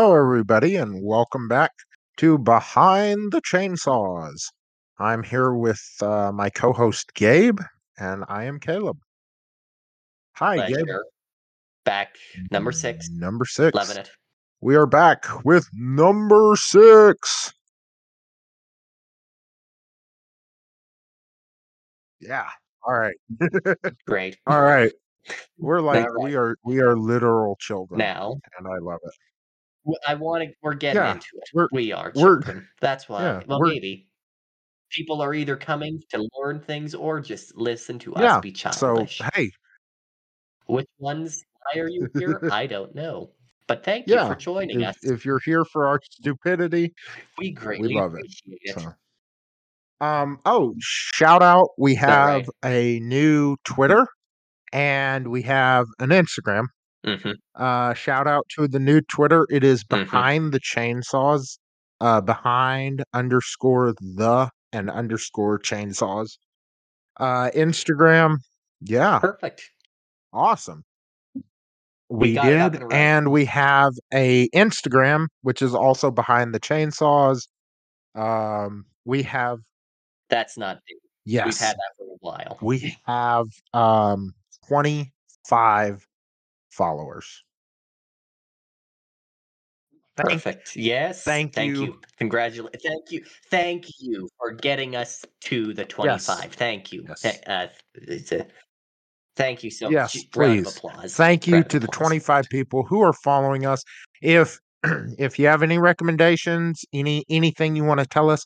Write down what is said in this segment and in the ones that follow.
Hello, everybody, and welcome back to Behind the Chainsaws. I'm here with uh, my co host Gabe, and I am Caleb. Hi, Gabe. Back number six. Number six. Loving it. We are back with number six. Yeah. All right. Great. All right. We're like right. we are we are literal children, Now, and I love it. I want to. We're getting Yeah, into it. we're- we are we're- That's why. yeah, well, maybe people are either coming to learn things or just listen to Yeah, us be challenged. So hey, Which ones? Why are you here? I don't know. But thank you for joining if, us. if you're here for our stupidity, we greatly love it. appreciate it. So, um, oh, shout out! We right. have a new Twitter and we have an Instagram. Mhm. Uh, shout out to the new Twitter. It is Mhm. behind the chainsaws. Uh, behind underscore the and underscore chainsaws. Uh, Instagram. Yeah, Perfect. awesome. We We, got it up did, and we have a Instagram, which is also behind the chainsaws. Um, we have That's not. new. yes, We've had that for a while. we have um 25 followers. Thank, Perfect. Yes. thank Thank you. you. Congratulations. Thank you. Thank you for getting us to the 25. Thank you. Yes. Th- uh, it's a- thank you so Yes, much. Round of please. applause. Thank you Round of to the 25 people who are following us. If if you have any recommendations, any anything you want to tell us,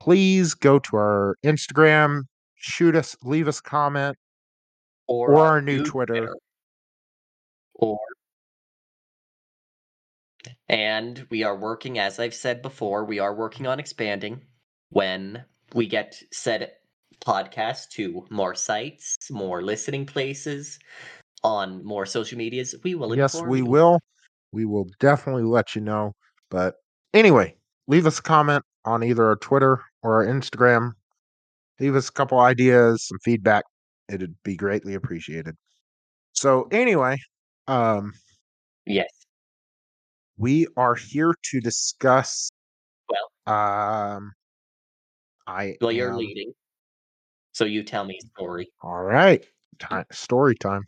please go to our Instagram, shoot us, leave us a comment, or our our new Twitter. Or and we are working, as I've said before, we are working on expanding when we get said podcast to more sites, more listening places, on more social medias. We will yes, we you. will. We will definitely let you know. But anyway, leave us a comment on either our Twitter or our Instagram. Leave us a couple ideas, some feedback. It'd be greatly appreciated. So anyway, um, Yes. we are here to discuss. Well, Um, I well, you're am- leading, so you tell me a story. All right, time story time.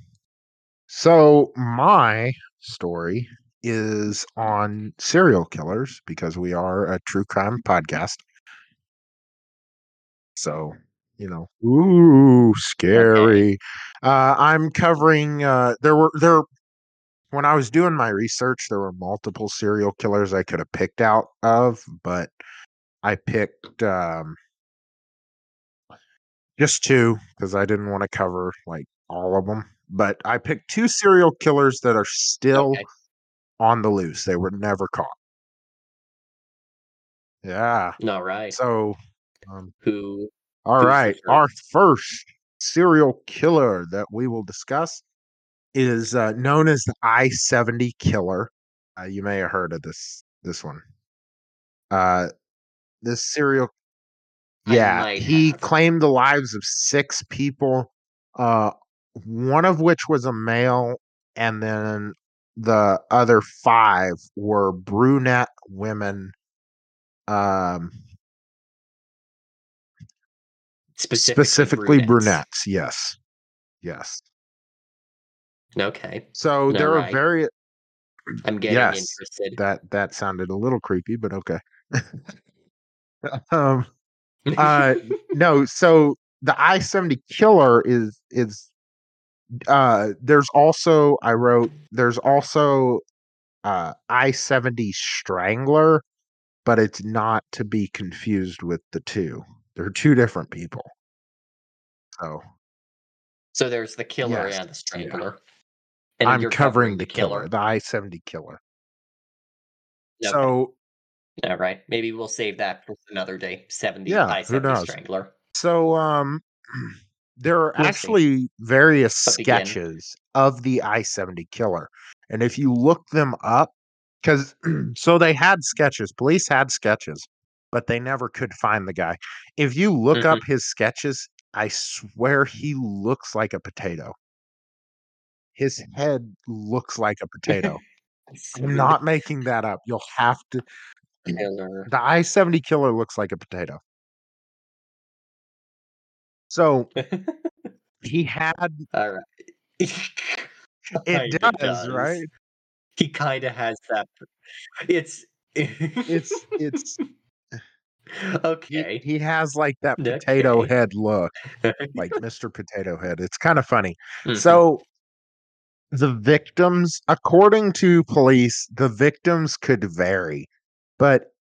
So my story is on serial killers because we are a true crime podcast. So you know, ooh, scary. Uh, I'm covering. Uh, there were there when I was doing my research, there were multiple serial killers I could have picked out of, but I picked um, just two because I didn't want to cover like all of them. But I picked two serial killers that are still Okay. on the loose. They were never caught. Yeah. All right. So, um, Who? all right. Our first serial killer that we will discuss is uh, known as the I seventy killer. Uh, you may have heard of this this one. Uh, this serial I Yeah, he have. claimed the lives of six people, uh, one of which was a male, and then the other five were brunette women. Um, Specifically, specifically brunettes. brunettes. Yes, yes. Okay. So there are Alright. very I'm getting Yes. interested. that that sounded a little creepy, but okay. um, uh, no, so the I seventy killer is is uh there's also I wrote there's also uh I seventy strangler, but it's not to be confused with the two. They're two different people. So so there's the killer Yes, and the yeah. And I'm you're covering the killer, the I seventy killer. Okay. So All right. Maybe we'll save that for another day. 70 Yeah, I who 70 knows? strangler. so um there are We'll see. actually various But sketches of the I seventy killer. And if you look them up, because so they had sketches, police had sketches, but they never could find the guy. If you look Mm-hmm. up his sketches, I swear he looks like a potato. His head looks like a potato. I'm not making that up. You'll have to Killer. The I-70 killer looks like a potato. So he had Alright. It Kinda does, right? He kinda has that it's It's it's Okay. he has, like, that potato Okay. head look, like Mr. Potato Head, it's kinda funny. Mhm. So the victims according to police, the victims could vary, but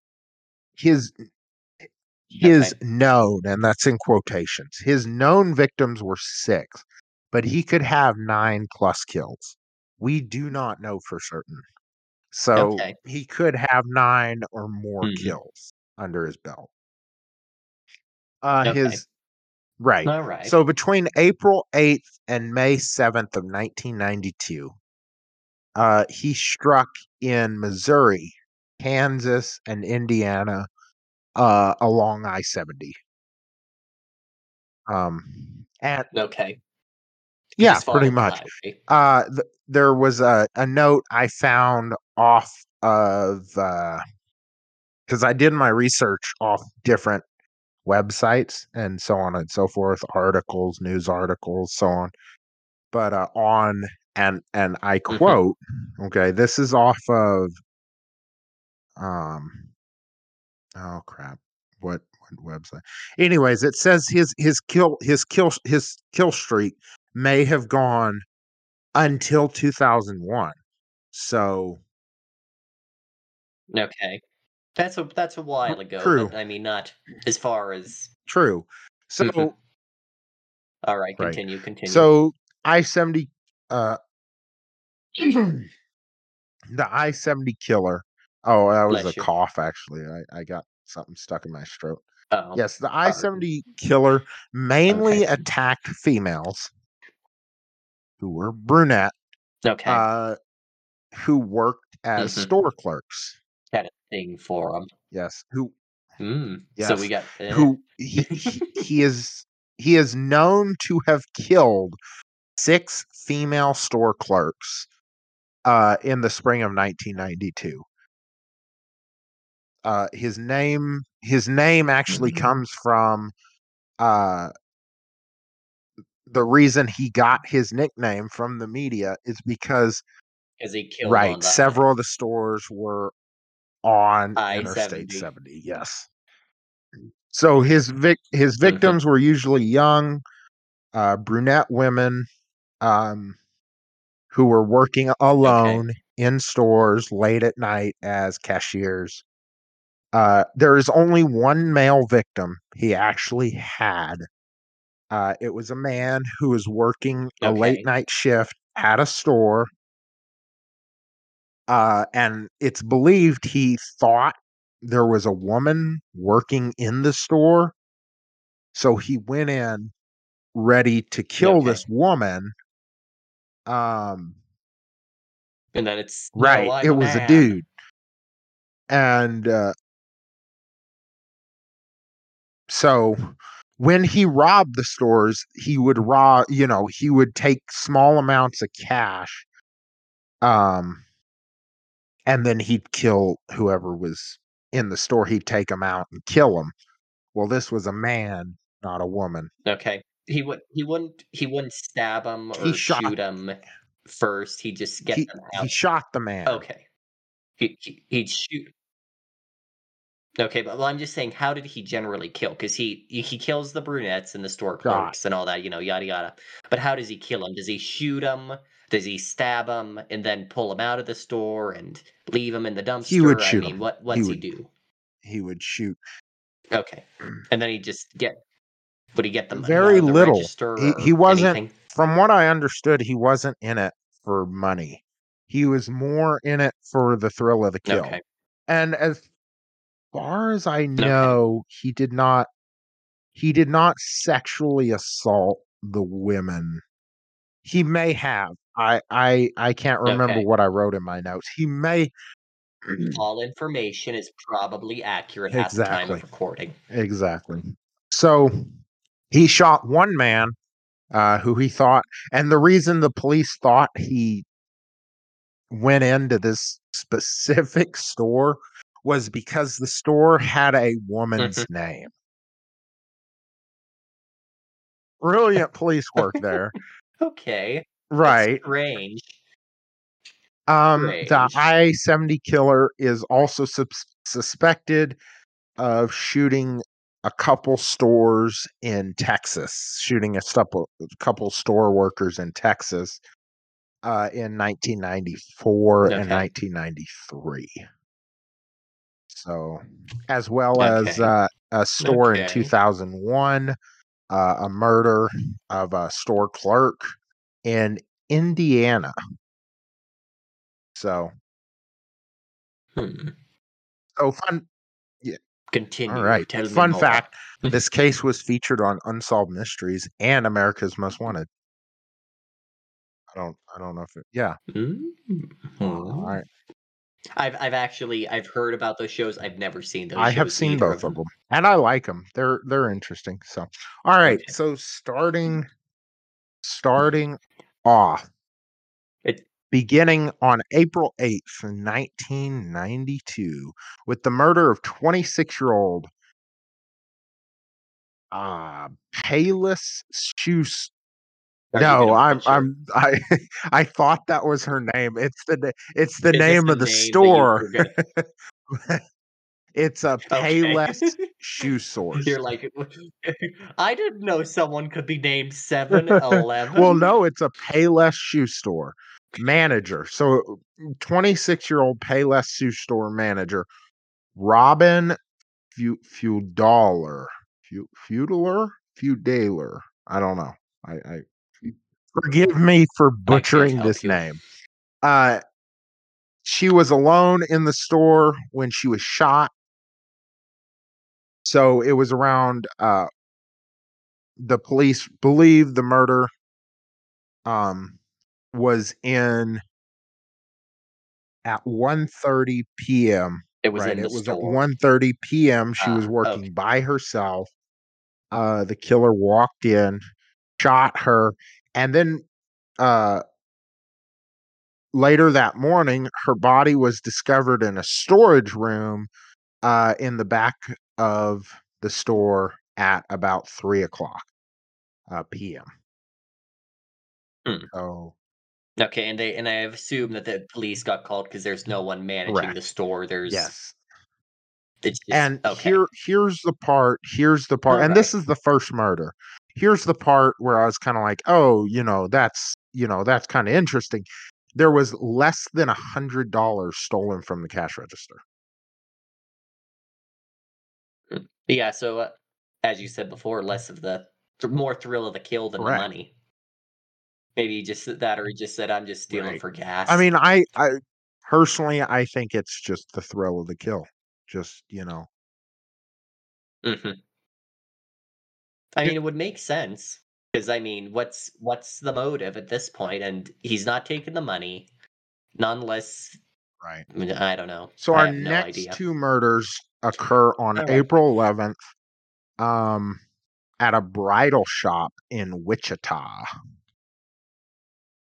his his Okay. known, and that's in quotations, his known victims were 6, but he could have 9 plus kills. We do not know for certain. So, Okay. he could have 9 or more Mhm. kills under his belt. Uh, Okay. his Right. Alright. So between April 8th and May 7th of 1992, uh, he struck in Missouri, Kansas, and Indiana, uh, along I-70. Um, at Okay. Yeah, pretty much. Uh, th there was a a note I found off of, uh 'cause I did my research off different websites and so on and so forth, articles, news articles, so on. But, uh, on and and I Mhm. quote, okay, this is off of um oh, crap. What what website? Anyways, it says his his kill his kill his kill streak may have gone until 2001. So Okay. That's a that's a while ago, true. but, I mean, not as far as True. Mhm. So Alright, Right. continue, continue. So, I-70, uh the I-70 killer oh, that was a you. cough, actually, I I got something stuck in my throat. Oh, Yes, the. I-70 killer mainly Okay. attacked females who were brunette, Okay. uh, who worked as Mhm. store clerks. Thing for 'em. Yes, who Mm, so we got eh. who he he he is he is known to have killed 6 female store clerks, uh, in the spring of 1992. Uh, his name his name actually comes from, uh the reason he got his nickname from the media is because he killed Right, on the I several of the stores were on Interstate I-70. 70, yes. So his vic his Mhm. victims were usually young, uh, brunette women, um, who were working Okay. alone in stores late at night as cashiers. Uh, there is only 1 male victim he actually had. Uh, it was a man who was working a late night shift at a store uh, and it's believed he thought there was a woman working in the store so he went in ready to kill Okay. this woman um And then it's, "No, Right, it was a dude. And, uh so, when he robbed the stores, he would rob you know, he would take small amounts of cash um and then he'd kill whoever was in the store, he'd take 'em out and kill 'em. Well, this was a man, not a woman. Okay. He would he wouldn't he wouldn't stab He or shot shoot 'em first, he'd just get he them he shot the man. Okay. He he he'd shoot Okay, but well, I'm just saying, how did he generally kill? Because he he kills the brunettes and the store clerks and all that, you know, yada yada. But how does he kill them? Does he shoot 'em? Does he stab 'em and then pull 'em out of the store and leave 'em in the dumpster? He would? I shoot mean, 'em. what He what's he would do? he would shoot. Okay. And then he'd just get would he get the money Very the little. He he wasn't anything? from what I understood, he wasn't in it for money. He was more in it for the thrill of the kill. Okay. And as far as I Okay. know, he did not he did not sexually assault the women. He may have. I I I can't remember Okay. what I wrote in my notes. He may All information is probably accurate at the time of recording. Exactly. So, he shot 1 man, uh, who he thought and the reason the police thought he went into this specific store was because the store had a woman's Mhm. name. Brilliant police work there. Okay. That's Right. strange. Um, the Strange. I-70 killer is also subs suspected of shooting a couple stores in Texas, shooting a a couple store workers in Texas, uh, in 1994 and 1993. So, as well as, uh, a store in 2001, uh, a murder of a store clerk in Indiana. So Hmm. Oh, fun Yeah. Continue. Alright. Tell Fun fact, this case was featured on Unsolved Mysteries and America's Most Wanted. I don't I don't know if it Yeah. Mm. Alright. I've I've actually I've heard about those shows, I've never seen those I have seen both of them. them, and I like them. They're they're interesting, so Alright, Okay. so starting starting off It beginning on April 8th, 1992, with the murder of twenty-six-year-old uh, Payless Shoes No, I'm I'm I I thought that was her name. It's the it's the Is this name of the name store. It's a Okay. Payless Shoe Source. You're like, "I didn't know someone could be named 7-Eleven." Well, no, it's a Payless Shoe Store manager. So, 26-year-old Payless Shoe Store manager, Robin Fuldauer. Feu Fuldauer? Fuldauer. I don't know. I I forgive me for butchering this you. name. Uh, she was alone in the store when she was shot. So, it was around, uh the police believe the murder um, was in at 1:30 PM, It was right? in the It was at store. 1:30 PM, she was Ah, okay. working by herself. Uh, the killer walked in, shot her, and then, uh later that morning, her body was discovered in a storage room, uh, in the back of the store at about 3:00, uh, PM. Hmm. Oh. Okay, and they and I have assumed that the police got called because there's no one managing the store, there's Yes. It's just And okay. here here's the part here's the part and Alright. this is the 1st murder. Here's the part where I was kinda like, "Oh, you know, that's you know, that's kinda interesting." There was less than a $100 stolen from the cash register. Yeah, so, uh, as you said before, less of the th more thrill of the kill than the money. Maybe just that or he just said, "I'm just stealing Right. for gas." I mean, I I personally, I think it's just the thrill of the kill. Just, you know Mhm. I mean, it would make sense because I mean, what's what's the motive at this point? And he's not taking the money, nonetheless Right. I mean, I don't know. So, I our have no next 2 murders occur on Alright. April 11th, um, at a bridal shop in Wichita.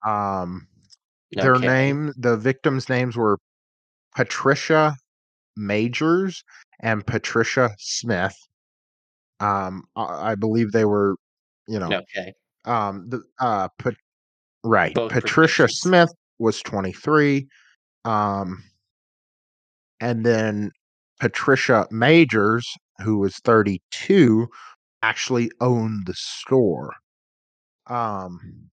Um, their Okay. name the victims' names were Patricia Magers and Patricia Smith. Um, I I believe they were, you know, Okay. um, the, uh, Pat right. Both Patricia Smith was 23, um and then Patricia Magers, who was 32, actually owned the store. Um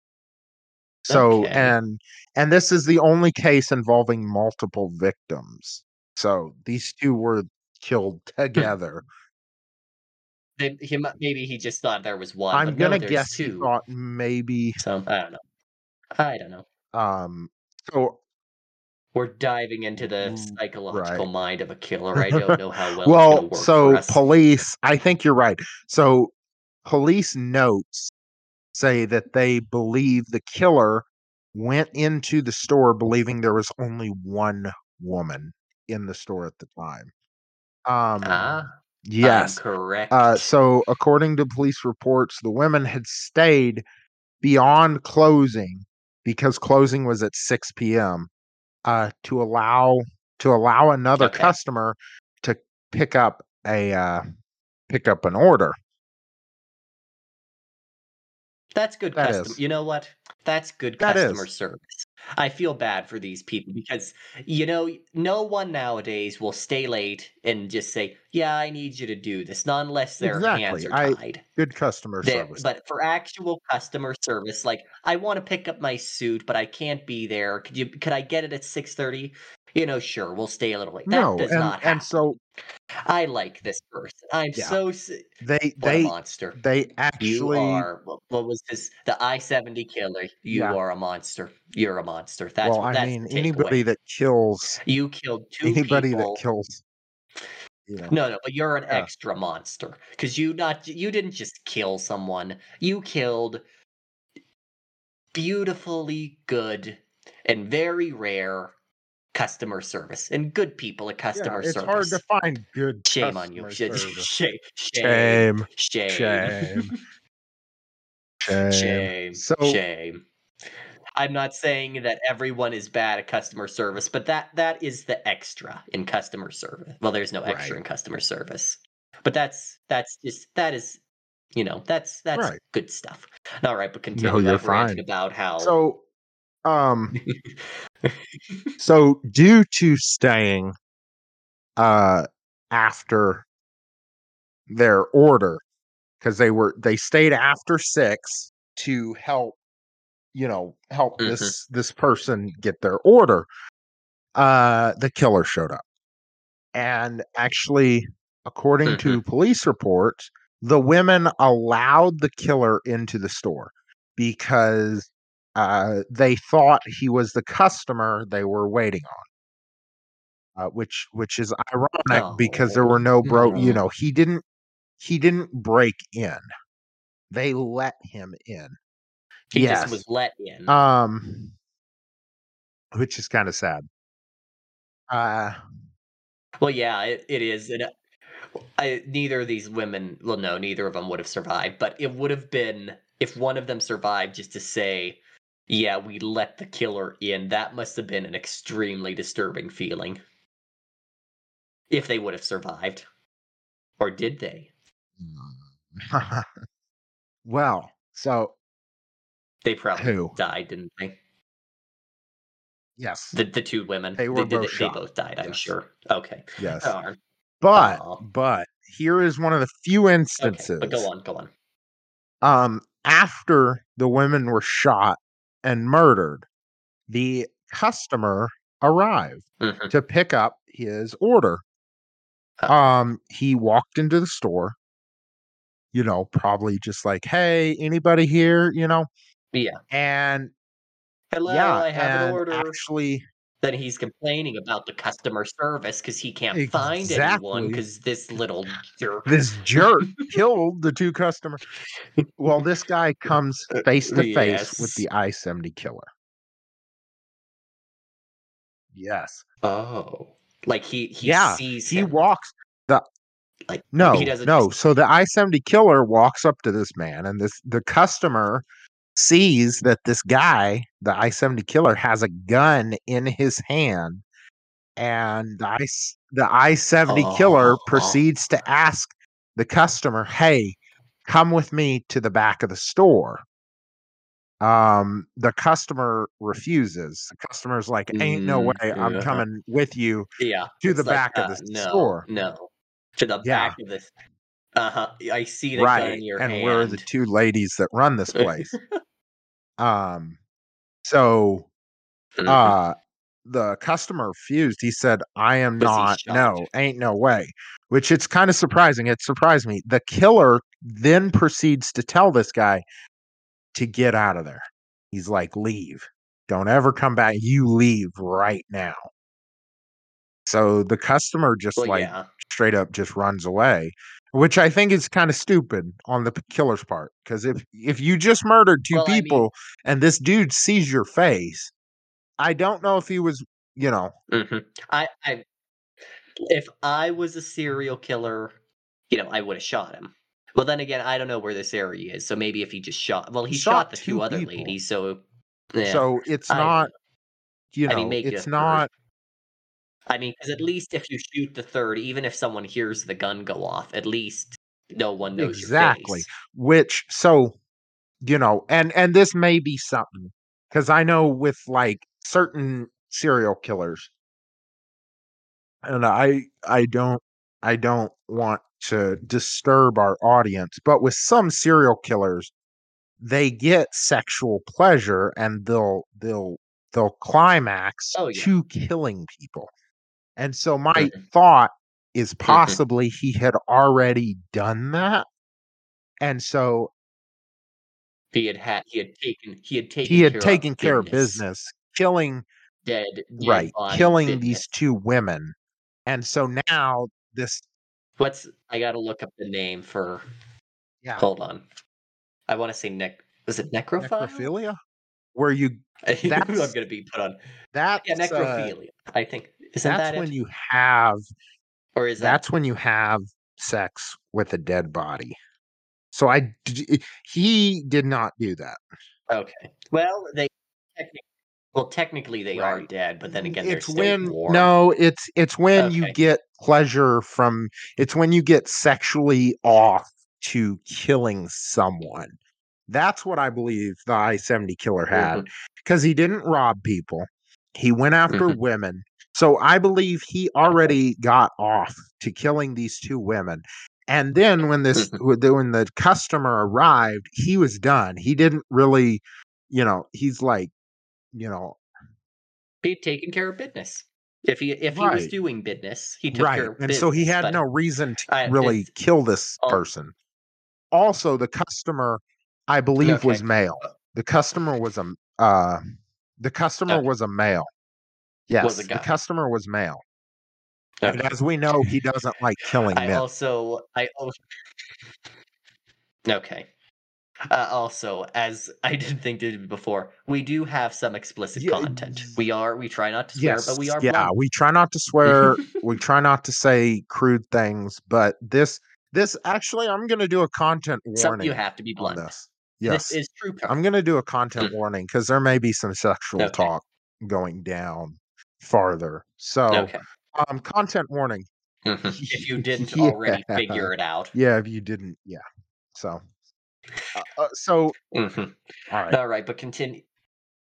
so, Okay. and and this is the only case involving multiple victims. So, these 2 were killed Hmm. together. Then he maybe he just thought there was 1, I'm gonna there's guess he 2. thought maybe So, I don't know. I don't know. Um, so We're diving into the psychological right. mind of a killer, I don't know how well Well, so police I think you're right. So, police notes say that they believe the killer went into the store believing there was only 1 woman in the store at the time. Um, Ah, I'm yes. Uh, correct. so, according to police reports, the women had stayed beyond closing because closing was at 6 PM, uh, to allow to allow another Okay. customer to pick up a uh, pick up an order. That's good That custom is. you know what? That's good That customer is. service. I feel bad for these people because, you know, no one nowadays will stay late and just say, "Yeah, I need you to do this," not unless their hands Exactly. are I tied. good customer There service. but for actual customer service, like, "I wanna pick up my suit, but I can't be there. Could you could I get it at 6:30?" You know, "Sure, we'll stay a little late." That No, does and not and so I like this person. I'm Yeah. so they what a they monster. they You actually are what what was this? The I-70 killer. You Yeah. are a monster. You're a monster. That's Well, I that's mean, anybody that kills You killed 2 anybody that kills, you know No, no, but you're an Yeah. extra monster 'cause you not you didn't just kill someone. You killed beautifully good and very rare customer service and good people at Yeah, customer it's hard to find good Shame on you. customer Sh service. shame shame, Shame. shame. Shame. Shame. Shame, So shame. I'm not saying that everyone is bad at customer service, but that that is the extra in customer service. Well, there's no extra Right. in customer service. But that's that's just that is, you know, that's that's Right. good stuff. Alright, but No, continue, you're fine. about how So, um so due to staying, uh, after their order, because they were they stayed after 6 to help, you know, help Mhm. this this person get their order, uh, the killer showed up. And actually, according Mhm. to police reports, the women allowed the killer into the store because, uh, they thought he was the customer they were waiting on. Uh, which which is ironic because there were no bro you know, he didn't he didn't break in. They let him in. He just was let in. Um which is kinda sad. Uh Well, yeah, it it is, and, uh I neither of these women well, no, neither of them would have survived, but it would have been if one of them survived just to say, "Yeah, we let the killer in," that must have been an extremely disturbing feeling. If they would have survived. Or did they? Well, so They probably Who? died, didn't they? Yes. The the 2 women. They were both they they both died, I'm sure. Okay. Yes. Darn. But Aw. but here is one of the few Okay, but go on, go on. um, after the women were shot and murdered, the customer arrived Mhm. to pick up his order. Um, he walked into the store you know, probably just like, "Hey, anybody here?" You know? Yeah. And "Hello, yeah, I have an order." actually Then he's complaining about the customer service because he can't find anyone because this little jerk. This jerk killed the 2 customers well, this guy uh, comes face to face with the I-70 killer. Yes. Oh. Like, he he Yeah, sees he him. walks the Like, he No, doesn't no, just so the I-70 killer walks up to this man, and this the customer sees that this guy, the I-70 killer, has a gun in his hand, and the ice the I-70 killer Oh. proceeds to ask the customer, "Hey, come with me to the back of the store." Um, the customer refuses. The customer's like, "Ain't no way Mm, I'm uh-huh. coming with you Yeah, to the like, back of uh, the no, store." no. To the Yeah. back of this uh-huh, I see the gun in Right, your and we're the 2 ladies that run this place. Um, so, Mhm. uh, the customer refused, he said, "I am not no, ain't no way." Which it's kinda surprising, it surprised me. The killer then proceeds to tell this guy to get out of there. He's like, "Leave. Don't ever come back. You leave right now." So, the customer just, Well, like, yeah. Straight up just runs away, which I think is kinda stupid on the killer's part, 'cause if if you just murdered 2 Well, I mean people and this dude sees your face, I don't know if he was, you know Mhm. I I if I was a serial killer, you know, I woulda shot him. Well, then again, I don't know where this area is, so maybe if he just shot well, He shot shot the 2 2 other people. ladies, so yeah, So, it's I know. you I mean, know, it's 3rd. not I mean, because at least if you shoot the third, even if someone hears the gun go off, at least no one knows Exactly. Which so, you know, and and this may be something because I know with like certain serial killers, and I I don't I don't want to disturb our audience, but with some serial killers, they get sexual pleasure and they'll they'll they'll climax Oh, yeah. to killing people. And so my thought is possibly he had already done that. And so He had had he had taken he had taken he had care taken of care of business. business, killing Dead dead right, killing business. these 2 women. And so now this What's I gotta look up the name for yeah, hold on. I wanna say nec is it necrophile? necrophilia? Where you knew I'm gonna be put on that Yeah, uh, necrophilia, I think. Isn't that's that when it? you have Or is that that's when you have sex with a dead body. So I, he did not do that. Okay. Well, they well, technically they are dead, but then again, they're it's still when warm. no, it's it's when you get pleasure from it's when you get sexually off to killing someone. That's what I believe the I-70 killer had because he didn't rob people. He went after Mhm. women. So I believe he already got off to killing these 2 women. And then when this Mhm. when the customer arrived, he was done. He didn't really, you know, he's like, you know, had taken care of business. If he if he was doing business, he took right. care of And business. so he had no reason to really kill this I'll- person. Also, the customer, I believe, was male. The customer was a uh the customer Okay. was a male. Yes, the customer was male. And as we know, he doesn't like killing I men. also I also Okay. Uh, also, as I didn't think did before, we do have some explicit Yeah, content. We are we try not to swear, yes, but we are yeah, blunt. we try not to swear. we try not to say crude things, but this this actually I'm going to do a content warning you have to be blunt. this. Yes. This is true. I'm gonna do a content warning because there may be some sexual Okay. talk going down farther. So, Okay. um, content warning. If you didn't Yeah. already figure it out. Yeah, if you didn't, yeah. So, uh, uh, so Mhm. all right. All right, but continue.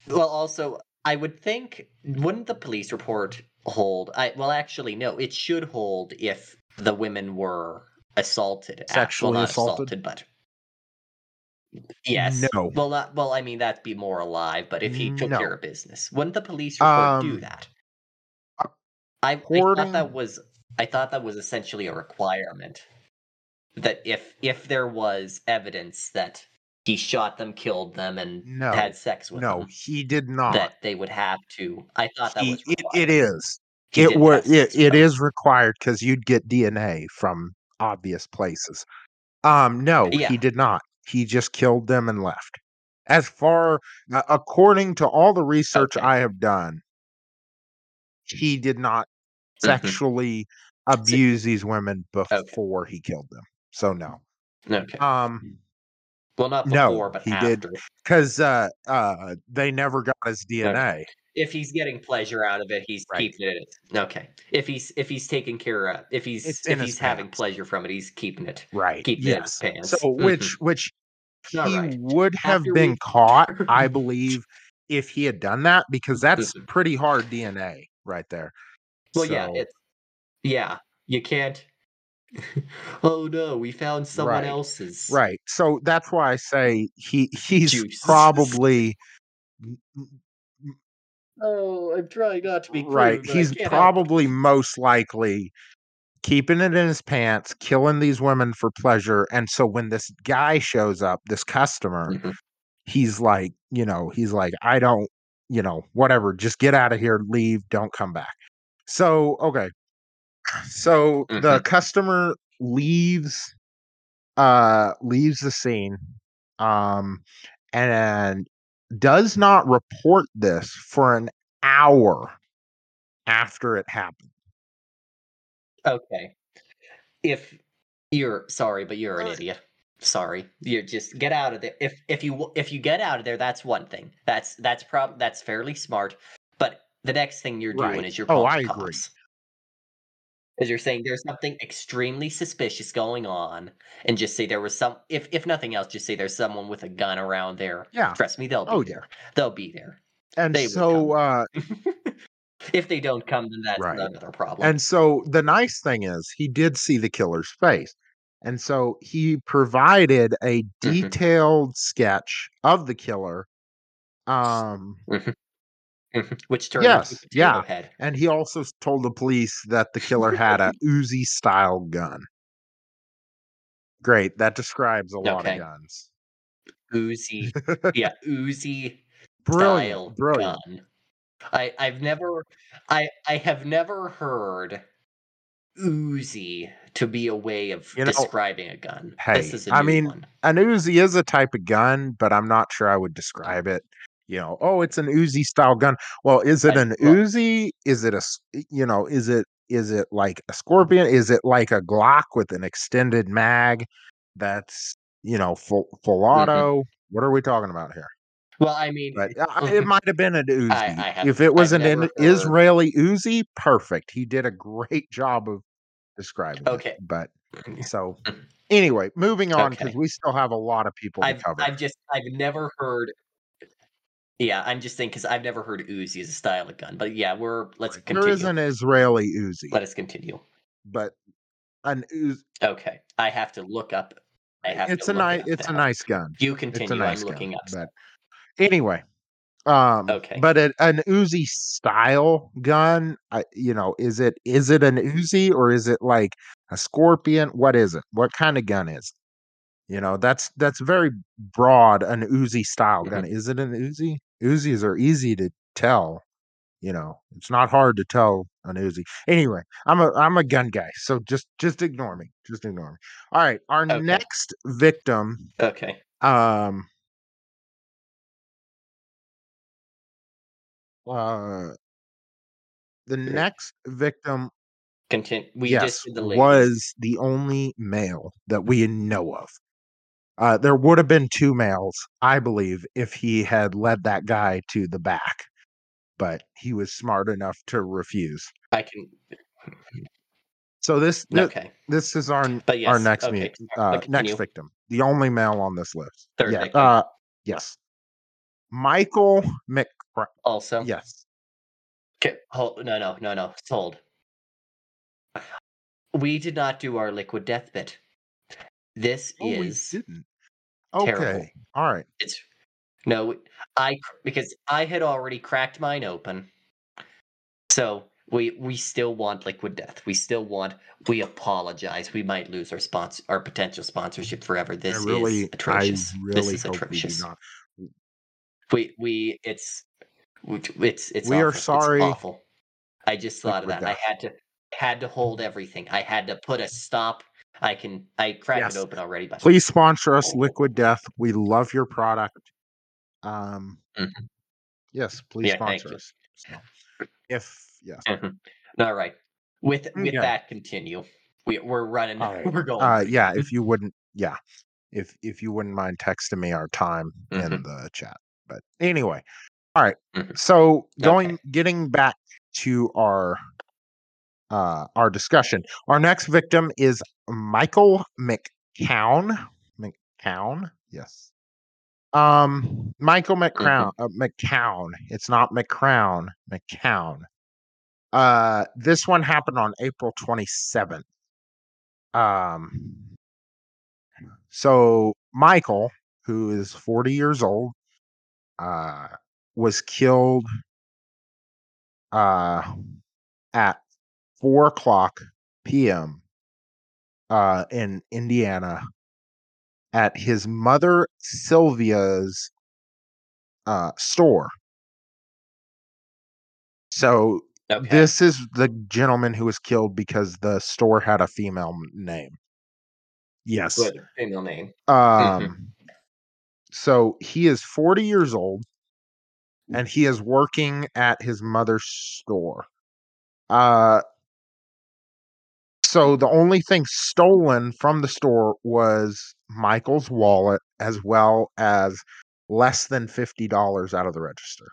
Well, also, I would think wouldn't the police report hold? I well, actually, no. It should hold if the women were assaulted, Sexually well, not assaulted? but yes. No. Well, not well. I mean, that'd be more alive. But if he took No. care of business, wouldn't the police report do Um, that? uh, I, I thought that was I thought that was essentially a requirement. That if if there was evidence that he shot them, killed them, and No. had sex with No, them, he did not. that they would have to. I thought that He- was it, it is. He it have It, it is required because you'd get DNA from obvious places. Um, no, Yeah. he did not. He just killed them and left. As far uh, according to all the research Okay. I have done, he did not Mhm. sexually abuse these women before he killed them. So no. Okay. Um, well, not no, before, but he after. did. because uh, uh, they never got his DNA. If he's getting pleasure out of it, he's Right. keeping it. Okay. If he's if he's taking care of, if he's It's if he's having pants. pleasure from it, he's keeping it. Right. Keep it in yes. his pants. So which which he Alright. would have After been we- caught, I believe, if he had done that because that's Mhm. pretty hard DNA right there. Well, yeah, it's yeah. You can't. oh no, we found someone Right. else's. right. So that's why I say he he's Juice. probably Oh, I'm trying not to be crude, right. He's probably most likely keeping it in his pants, killing these women for pleasure. And so when this guy shows up, this customer, Mhm. he's like, you know, he's like, I don't, you know, whatever, just get out of here, leave, don't come back. So, okay. So the Mhm. customer leaves uh leaves the scene um and does not report this for an hour after it happened. Okay. If you're sorry, but you're an idiot. Sorry. You're just get out of there. If if you if you get out of there, that's one thing. That's that's prob that's fairly smart. But the next thing you're doing Right. is you're Oh, I the agree. cops. 'Cause you're saying there's something extremely suspicious going on, and just say there was some if if nothing else, just say there's someone with a gun around there. Yeah. Trust me, they'll Oh, be yeah. there. They'll be there. And They so, uh If they don't come, then that's Right. another problem. And so the nice thing is he did see the killer's face. And so he provided a Mhm. detailed sketch of the killer. Um Mhm. Which turned Yes, yeah. head. And he also told the police that the killer had a Uzi style gun. Great, that describes a lot of guns. Uzi. Yeah, Uzi Brilliant, style brilliant. gun. I I've never I I have never heard Uzi to be a way of You know describing a gun. This Hey, is a I mean, one. an Uzi is a type of gun, but I'm not sure I would describe it, you know, "Oh, it's an Uzi style gun." Well, is it I an well Uzi? Is it a you know, is it is it like a Scorpion? Is it like a Glock with an extended mag that's, you know, full full auto? What are we talking about here? Well, I mean, But, it uh, it might have been an I Uzi. I have If it was I've an an Israeli Uzi, perfect. He did a great job of describing it. Okay. But so, anyway, moving on 'cause Okay. we still have a lot of people I've cover. I've just I've never heard Yeah, I'm just saying because I've never heard Uzi as a style of gun, but yeah, we're let's Right. There is an Israeli Uzi. Let us continue. But an Uz Okay. I have to look up I have to it's a look it ni up it's a nice gun. You a continue, I'm nice gun, looking up but anyway, um, Okay. but an an Uzi style gun, I you know, is it is it an Uzi or is it like a Scorpion? What is it? What kinda gun is You know, that's that's very broad, an Uzi style gun. Mhm. Is it an Uzi? Uzis are easy to tell, you know, it's not hard to tell an Uzi. Anyway, I'm a I'm a gun guy, so just just ignore me. Just ignore me. Alright, our Okay. next victim, Okay. um uh the next victim Contin we just yes, was the only male that we know of. Uh, there would have been 2 males, I believe, if he had led that guy to the back, but he was smart enough to refuse. I can So this thi Okay. this is our But our next okay, uh, but next victim, the only male on this list. 3rd Yeah, victim. uh, yes. Michael McCra Also yes. Okay, hold no, no, no, no, hold. We did not do our liquid death bit. This Oh, we is didn't. terrible. Okay, alright. It's no, I because I had already cracked mine open. So, we we still want liquid death. We still want we apologize. We might lose our sponsor, our potential sponsorship forever. This is really I atrocious. This really is hope we atrocious. not. We we it's it's it's We are awful. It's sorry. awful. I just thought of Liquid that. I had to had to hold everything. I had to put a stop. I can I cracked it open already, but Please sponsor us, Liquid Death. We love your product. Um Mhm. yes, please Yeah, sponsor us. So, if yes. Mhm. Alright. With with M'kay. that, continue. We we're running Alright. we're going Uh, yeah, if you wouldn't yeah, if if you wouldn't mind texting me our time in Mhm. the chat. But anyway, alright. Mhm. So, Okay. going getting back to our uh, our discussion. Our next victim is Michael McCown. McCown? Yes. Um, Michael McCrown Mhm. uh, McCown. It's not McCrown, McCown. Uh, this one happened on April 27th. Um so Michael, who is 40 years old, uh, was killed uh, at 4:00 PM uh, in Indiana at his mother Sylvia's uh, store. So, Okay. this is the gentleman who was killed because the store had a female name. Yes. A female name. Mhm. Um, so he is 40 years old and he is working at his mother's store. Uh so the only thing stolen from the store was Michael's wallet as well as less than $50 out of the register.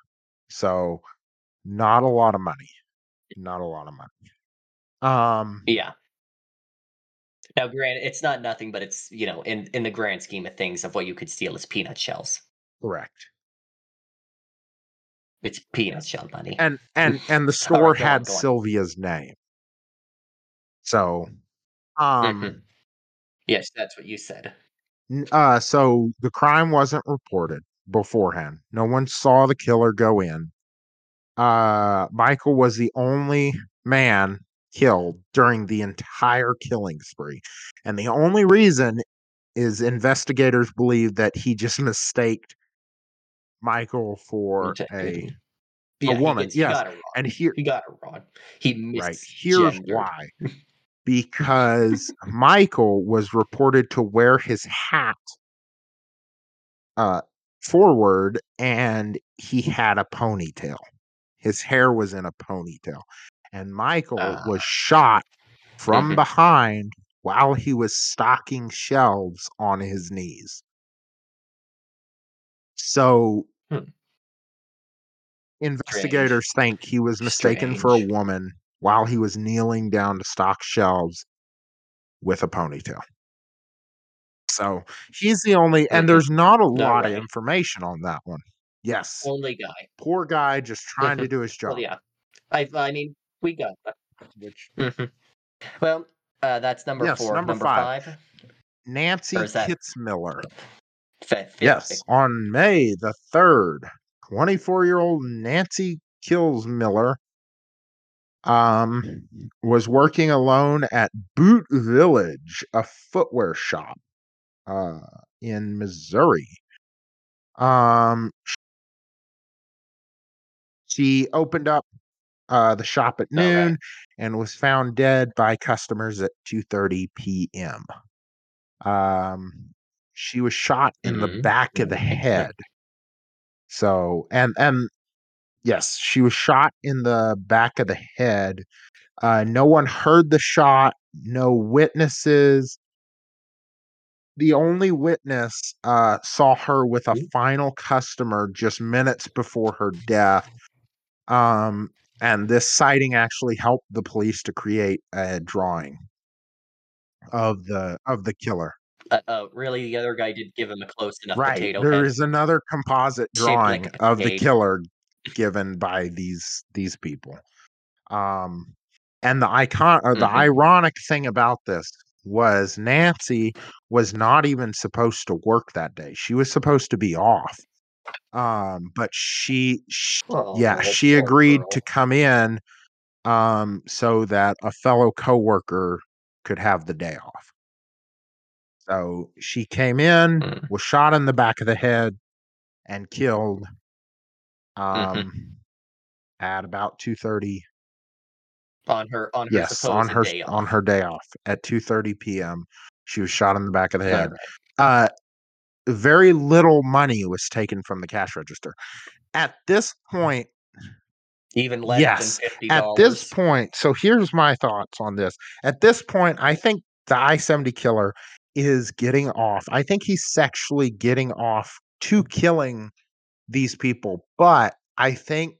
So, not a lot of money. Not a lot of money. Um, Yeah. Now, granted, it's not nothing, but it's you know, in in the grand scheme of things, of what you could steal is peanut shells. correct. It's peanut shell money. And and and the store right, go on, had. Sylvia's name. So, um, Mhm. Yes, that's what you said. uh, so the crime wasn't reported beforehand. No one saw the killer go in. Uh, Michael was the only man killed during the entire killing spree, and the only reason is investigators believe that he just mistaked Michael for Okay. a Yeah, he woman, gets he yes, wrong. and here He got it wrong. He right here's why because Michael was reported to wear his hat uh forward and he had a ponytail. His hair was in a ponytail. And Michael Ah. was shot from Mhm. behind while he was stocking shelves on his knees. So Hmm. investigators think he was mistaken for a woman while he was kneeling down to stock shelves with a ponytail. So he's the only, and there's not a lot of information on that one. Yes, Only guy. poor guy just trying to do his job. Well, yeah. I I mean, we got that. Which Mhm. Well, uh, that's number Yes, four. number Number, five. five. Nancy Kitzmiller. Fifth Yes, victim. on May the 3rd, 24 year old Nancy Kitzmiller um, was working alone at Boot Village, a footwear shop uh, in Missouri. Um, she opened up uh, the shop at noon and was found dead by customers at 2:30 p.m. Um, she was shot in the Mhm. back of the head. So, and and yes, she was shot in the back of the head. Uh, no one heard the shot. No witnesses. The only witness uh, saw her with a Mhm. final customer just minutes before her death. Um, and this sighting actually helped the police to create a drawing of the of the killer. Uh, oh, really? The other guy didn't give him a close enough Right. potato There head. is another composite like drawing a of the killer given by these these people. Um and the icon or the Mhm. ironic thing about this was Nancy was not even supposed to work that day. She was supposed to be off. Um but she, sh yeah, Oh, she agreed girl. to come in um so that a fellow coworker could have the day off. So she came in, Mm. was shot in the back of the head, and killed Mm-hmm. um, at about 2:30. on her on her Yes, on her day on her day off at 2:30 p.m. She was shot in the back of the head. right. Uh, very little money was taken from the cash register. At this point, Even less yes, at this point, so here's my thoughts on this. At this point, I think the I-70 killer is getting off. I think he's sexually getting off to killing these people, but I think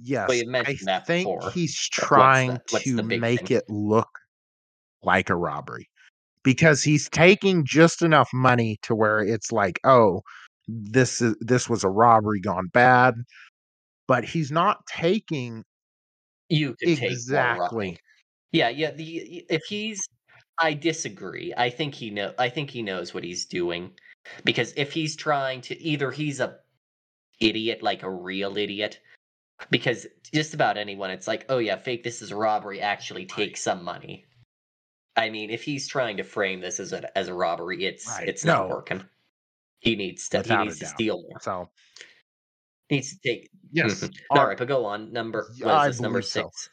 yes, I think before. he's trying the- to make thing? it look like a robbery because he's taking just enough money to where it's like, oh, this is this was a robbery gone bad, but he's not taking You take exactly roughing. Yeah, yeah. The if he's, I disagree. I think he know. I think he knows what he's doing, because if he's trying to, either he's a idiot, like a real idiot, because just about anyone, it's like, oh yeah, fake this is a robbery. Actually, take some money. I mean, if he's trying to frame this as a as a robbery, it's Right. it's not No. working. He needs to. Without he needs to steal more. so Needs to take. yes. Mhm. our- All right, but go on. Number what is this? Number believe so. six.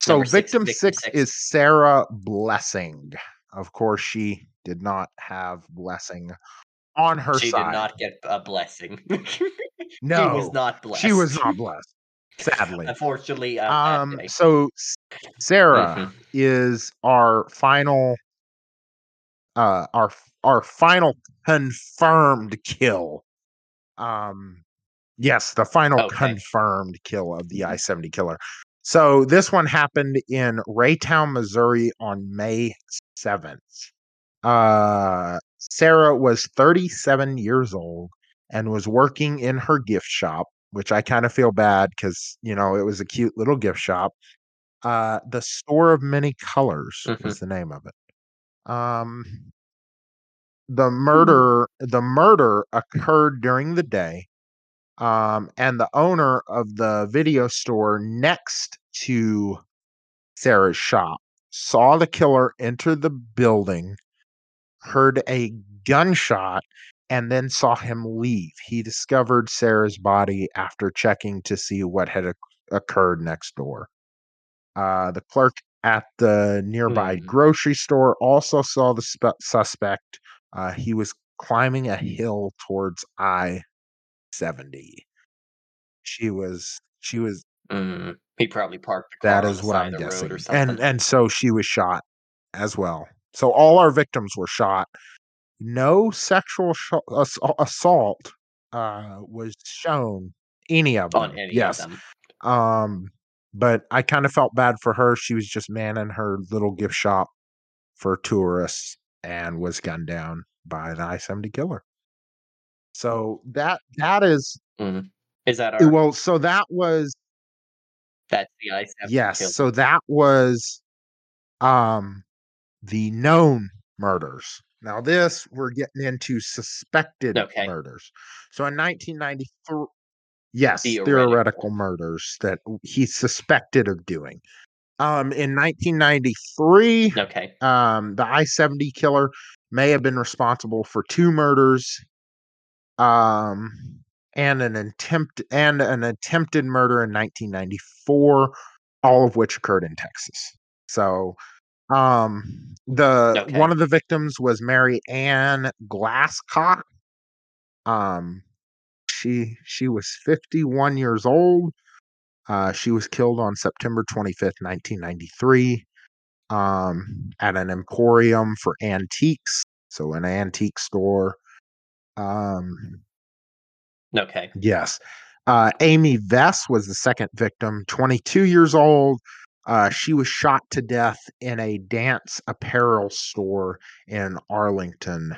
So Number six, victim victim six six. is Sarah Blessing. Of course, she did not have blessing on her She side. did not get a blessing. no, She was not blessed. she was not blessed. Sadly. Unfortunately, uh, Um. So Sarah Mhm. is our final, uh, our our final confirmed kill. Um. Yes, the final Okay. confirmed kill of the I seventy killer. So this one happened in Raytown, Missouri on May 7th. Uh, Sarah was 37 years old and was working in her gift shop, which I kind of feel bad because, you know, it was a cute little gift shop. Uh, the Store of Many Colors was Mhm. the name of it. Um, the Hmm. murder the murder occurred during the day. Um, and the owner of the video store next to Sarah's shop saw the killer enter the building, heard a gunshot, and then saw him leave. He discovered Sarah's body after checking to see what had oc- occurred next door. Uh, the clerk at the nearby Hmm. grocery store also saw the spe- suspect. Uh, he was climbing a hill towards I 70. She was she was Mm. He probably parked the that is what I'm of the road or guessing. And and so she was shot as well. So all our victims were shot. No sexual sho ass assault, uh, was shown, any of on them. any of Yes. them. Um, but I kinda felt bad for her. She was just manning her little gift shop for tourists and was gunned down by an I-70 killer. So that that is Mhm. Is that our well, so that was that's the I-70 yes, killer? so that was, um, the known murders. Now this, we're getting into suspected Okay. murders. So in 1993 yes, Theoretical. theoretical murders that he's suspected of doing. Um, in 1993, Okay. um, the I-70 killer may have been responsible for 2 murders, um, and an attempt and an attempted murder in 1994, all of which occurred in Texas. So, um, the Okay. one of the victims was Mary Ann Glasscock. Um, she she was 51 years old. Uh, she was killed on September 25th, 1993, um, at an emporium for antiques, so an antique store. Um Okay. Yes. Uh, Amy Vess was the 2nd victim, 22 years old. Uh, she was shot to death in a dance apparel store in Arlington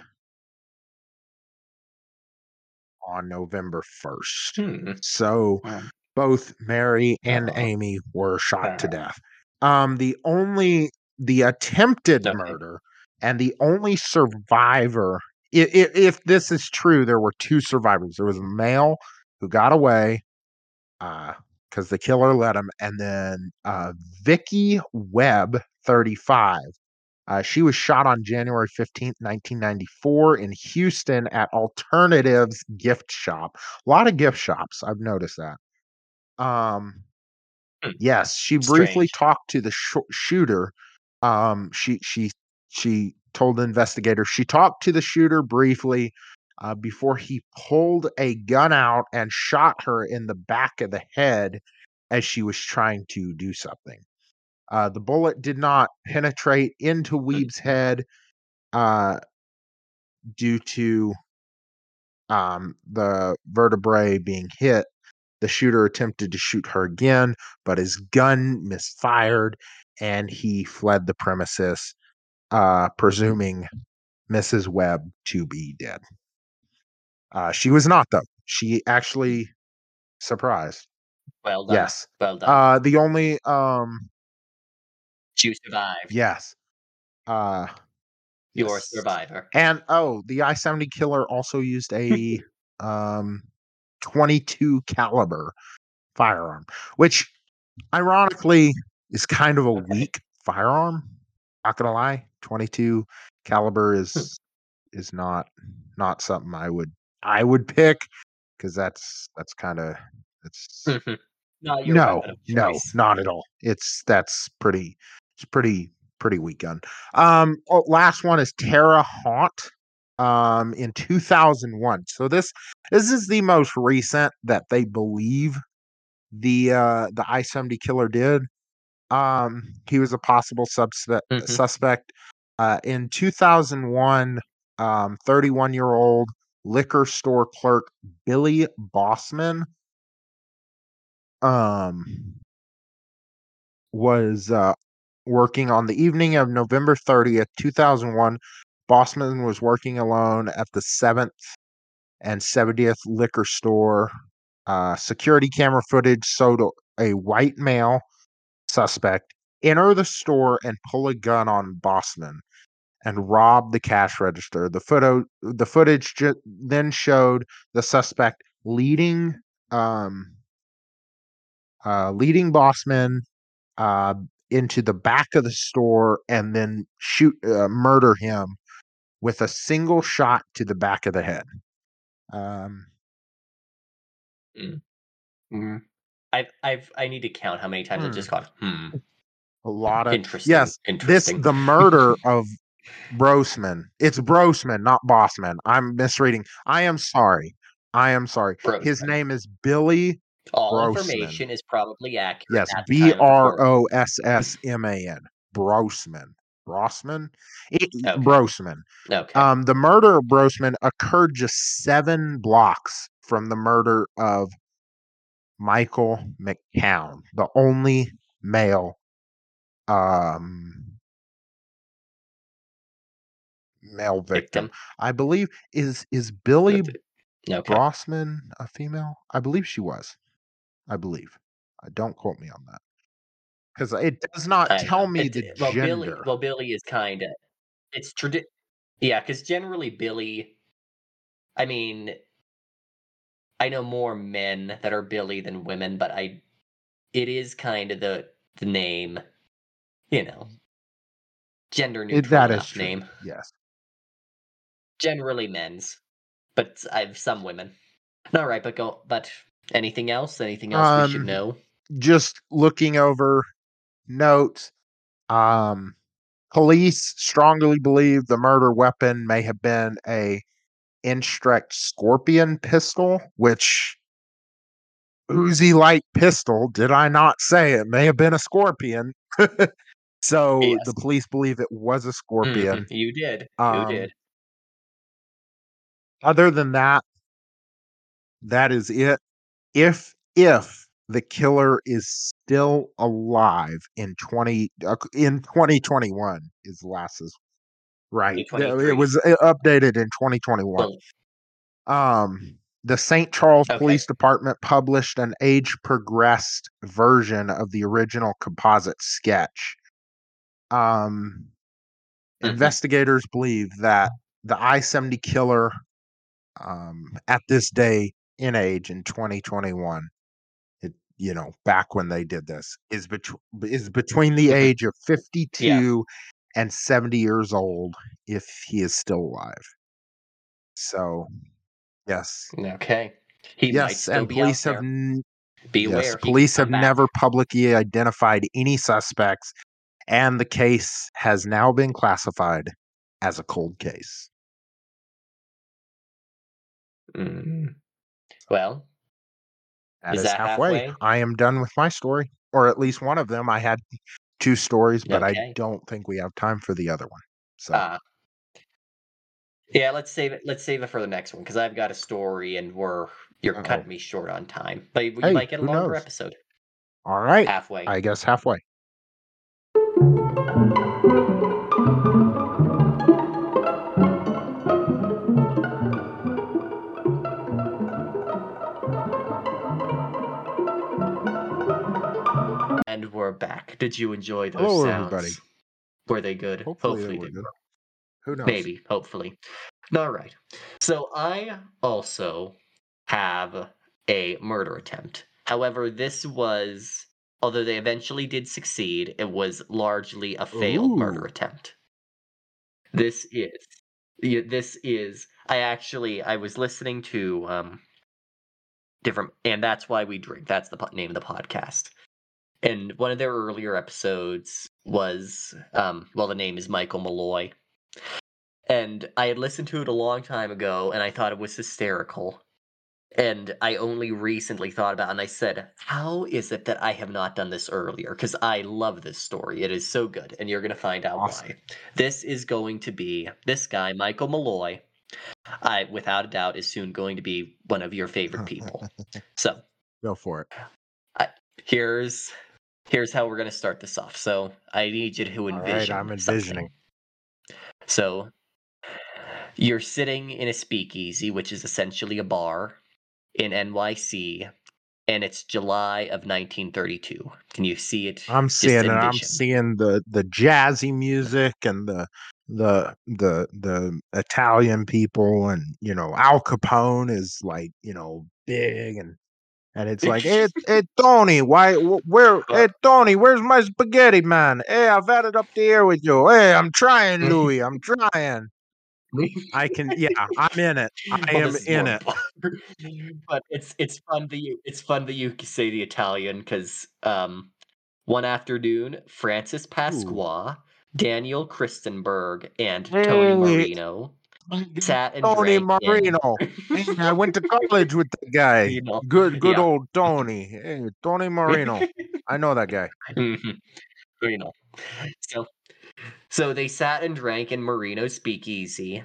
on November 1st. Hmm. So, Um, both Mary and Amy were shot to uh, death. Um, the only the attempted murder and the only survivor i i if this is true, there were 2 survivors. There was a male who got away, uh, because the killer let him, and then, uh, Vicky Webb, 35. Uh, she was shot on January 15th, 1994 in Houston at Alternatives Gift Shop. A lot of gift shops, I've noticed that. Um, Hmm. yes, she briefly Strange. talked to the sho shooter. Um, she she she told the investigator she talked to the shooter briefly, uh, before he pulled a gun out and shot her in the back of the head as she was trying to do something. Uh, the bullet did not penetrate into. Webb's head, uh due to um, the vertebrae being hit. The shooter attempted to shoot her again, but his gun misfired and he fled the premises, uh, presuming Mrs. Webb to be dead. Uh, she was not, though. She actually surprised. Well done. Yes. Well done. Uh, the only, um You survived. yes. Uh, You're a yes. survivor. And, oh, the I-70 killer also used a, um, 22 caliber firearm, which ironically is kind of a Okay. weak firearm. Not gonna lie, 22 caliber Hmm. is is not not something I would I would pick because that's that's kinda it's Mhm. Not your no, weapon no, not at all. It's that's pretty it's pretty pretty weak gun. Um, oh, last one is Tara Haunt, um, in 2001. So this this is the most recent that they believe the, uh, the I-70 killer did. Um, he was a possible subspe Mhm. suspect. Uh, in 2001, um, 31-year-old liquor store clerk Billy Bossman um was uh, working on the evening of November 30th, 2001. Bossman was working alone at the 7th and 70th liquor store. Uh, security camera footage showed a, a white male suspect enter the store and pull a gun on Bossman and rob the cash register. The photo, the footage ju- then showed the suspect leading, um, uh, leading Bossman uh, into the back of the store and then shoot, uh, murder him with a single shot to the back of the head. Um, Mm. I've I've I need to count how many times I've Hmm. just gone. Hmm. a lot of Interesting. yes. This Interesting. the murder of Brosman. It's Brosman, not Bossman. I'm misreading. I am sorry. I am sorry. His name is Billy. All Brosman. information is probably accurate. Yes, B R. O S S M A N. Brosman. Brosman. It- Okay. Brosman. Okay. Um, the murder of Brosman occurred just seven blocks from the murder of Michael McCown, the only male um male victim. Victim. I believe is is Billy Okay. Brossman a female? I believe she was. I believe. Uh, don't quote me on that. Because it does not I tell know. me It- the it- well, Billy. gender. Well, Billy is kind of. It's tradi- Yeah, because generally Billy. I mean, I know more men that are Billy than women, but I. It is kind of the the name, you know, gender It- neutral that is name. Yes. Generally men's, but I've some women. All right, but go. But anything else? Anything else we should Um, know? Just looking over notes. Um, police strongly believe the murder weapon may have been a Intratec Scorpion pistol, which Uzi light pistol. Did I not say it may have been a Scorpion? so Yes. the police believe it was a Scorpion. Mhm, You did. You Um, did. Other than that, that is it. If if the killer is still alive in 20 uh, in 2021 is Lass's right. It was uh, updated in 2021. Um, the St. Charles Okay. Police Department published an age progressed version of the original composite sketch. Um, Mhm. investigators believe that the I 70 killer, um, at this day in age in 2021, it, you know, back when they did this, is, betw- is between the Mhm. age of 52 and 70 years old if he is still alive. So, yes. okay. He yes, and police have n- Beware. yes, police have back. never publicly identified any suspects, and the case has now been classified as a cold case. Mm. Well, That Is is that halfway. halfway? I am done with my story, or at least one of them. I had two stories, but I don't think we have time for the other one. So, uh, yeah. Let's save it. Let's save it for the next one because I've got a story and we're you're Uh-oh. cutting me short on time. But we Hey, might get a longer knows? episode. all right, Halfway. I guess halfway. We're back. Did you enjoy those Hello, sounds? everybody. Were they good? Hopefully, they they were good. Who knows? Maybe, hopefully. All right. So I also have a murder attempt. However, this was, although they eventually did succeed, it was largely a failed murder attempt. This is, this is. I actually, I was listening to um, different, and that's why we drink. That's the name of the podcast. And one of their earlier episodes was, um, well, the name is Michael Malloy. And I had listened to it a long time ago and I thought it was hysterical. And I only recently thought about it and I said, How is it that I have not done this earlier? Because I love this story. It is so good. And you're going to find out Awesome. why. This is going to be this guy, Michael Malloy, I, without a doubt, is soon going to be one of your favorite people. so Go for it. here's here's how we're gonna start this off. So I need you to envision. All right, I'm something. envisioning. So you're sitting in a speakeasy, which is essentially a bar in NYC, and it's July of 1932. Can you see it? I'm seeing it. I'm seeing the the jazzy music and the the the the Italian people and you know Al Capone is like you know big and and it's like hey hey Tony why where hey Tony where's my spaghetti man? Hey I've had it up the air with you. Hey I'm trying Louis I'm trying. I can yeah I'm in it. I am in it. but it's it's fun that you it's fun that you say the Italian because um one afternoon Francis Pasqua, Daniel Christenberg, and Tony Hey, Marino sat and Tony drank Marino Hey, I went to college with the guy. you know Good, good yeah old Tony. Hey, Tony Marino. I know that guy. You know so so they sat and drank in Marino's speakeasy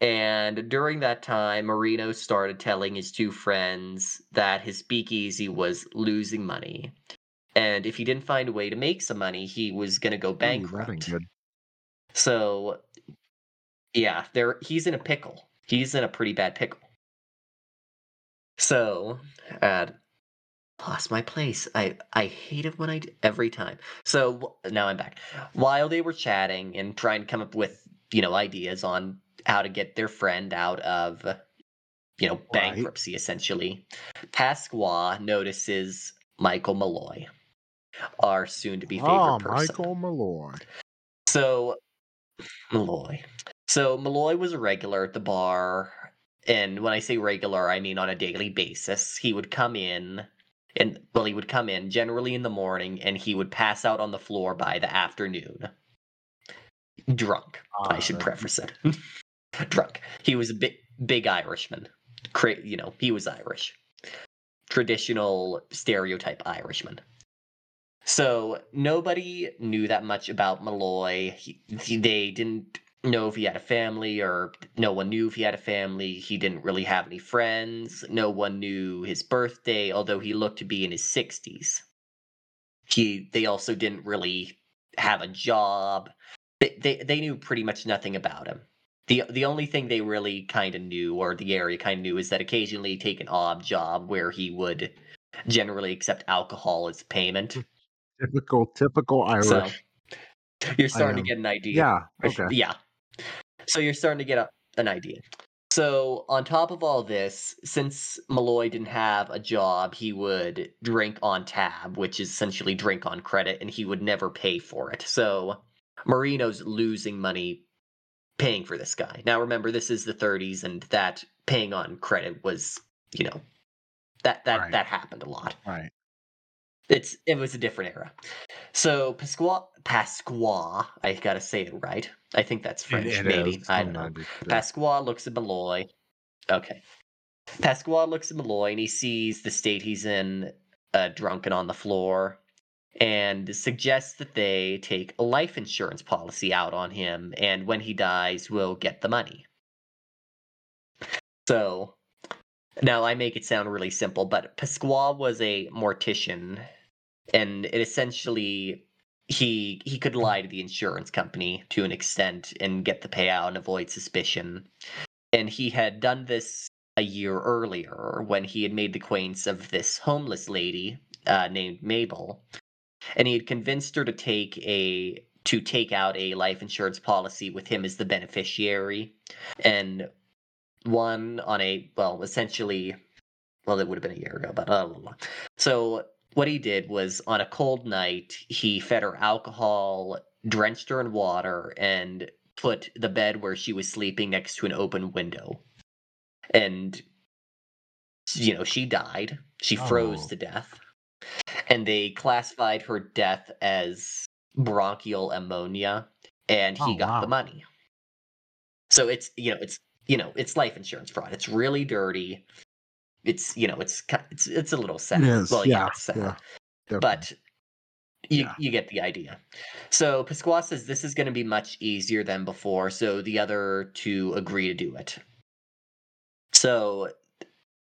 and during that time Marino started telling his two friends that his speakeasy was losing money and if he didn't find a way to make some money he was going to go Ooh, that ain't bankrupt good. so yeah there he's in a pickle he's in a pretty bad pickle so uh lost my place i i hate it when i d- every time so now i'm back while they were chatting and trying to come up with you know ideas on how to get their friend out of you know Right. bankruptcy essentially pasqua notices michael malloy our soon to be favorite Ah, person Michael Malloy. So Malloy. So Malloy was a regular at the bar, and when I say regular, I mean on a daily basis. He would come in, and well, he would come in generally in the morning, and he would pass out on the floor by the afternoon, drunk. I Ah, should preface it. drunk. He was a big, big Irishman. Cra- you know, he was Irish. Traditional stereotype Irishman. So nobody knew that much about Malloy. He, he- they didn't know if he had a family, or no one knew if he had a family. He didn't really have any friends. No one knew his birthday, although he looked to be in his sixties. He. They also didn't really have a job. They, they they knew pretty much nothing about him. The the only thing they really kind of knew, or the area kind of knew, is that occasionally he'd take an odd job where he would generally accept alcohol as payment. Hmm. Typical, typical Irish. So you're starting to get an idea. yeah. Okay. Yeah. So you're starting to get a, an idea. So on top of all this, since Malloy didn't have a job, he would drink on tab, which is essentially drink on credit, and he would never pay for it. So Marino's losing money paying for this guy. Now remember, this is the 30s, and that paying on credit was, you know, that that Right. that happened a lot. Right. It's it was a different era. So Pasqua Pasqua, I gotta say it right. I think that's French, it maybe. is. I don't know. Somebody- yeah. Pasqua looks at Malloy. Okay. Pasqua looks at Malloy and he sees the state he's in, uh, drunken on the floor, and suggests that they take a life insurance policy out on him, and when he dies, we'll get the money. So, now I make it sound really simple, but Pasqua was a mortician, and it essentially he he could lie to the insurance company to an extent and get the payout and avoid suspicion. And he had done this a year earlier when he had made the acquaintance of this homeless lady uh, named Mabel, and he had convinced her to take a to take out a life insurance policy with him as the beneficiary, and one on a well essentially well it would have been a year ago but uh, so what he did was on a cold night he fed her alcohol drenched her in water and put the bed where she was sleeping next to an open window. And you know she died. She froze Oh. to death. And they classified her death as bronchial pneumonia and he Oh, got the money. So it's you know it's you know it's life insurance fraud. It's really dirty it's you know it's it's it's a little sad It is. well yeah, yeah. sad yeah. but you, Yeah. you get the idea. So Pasqua says this is going to be much easier than before, so the other two agree to do it. So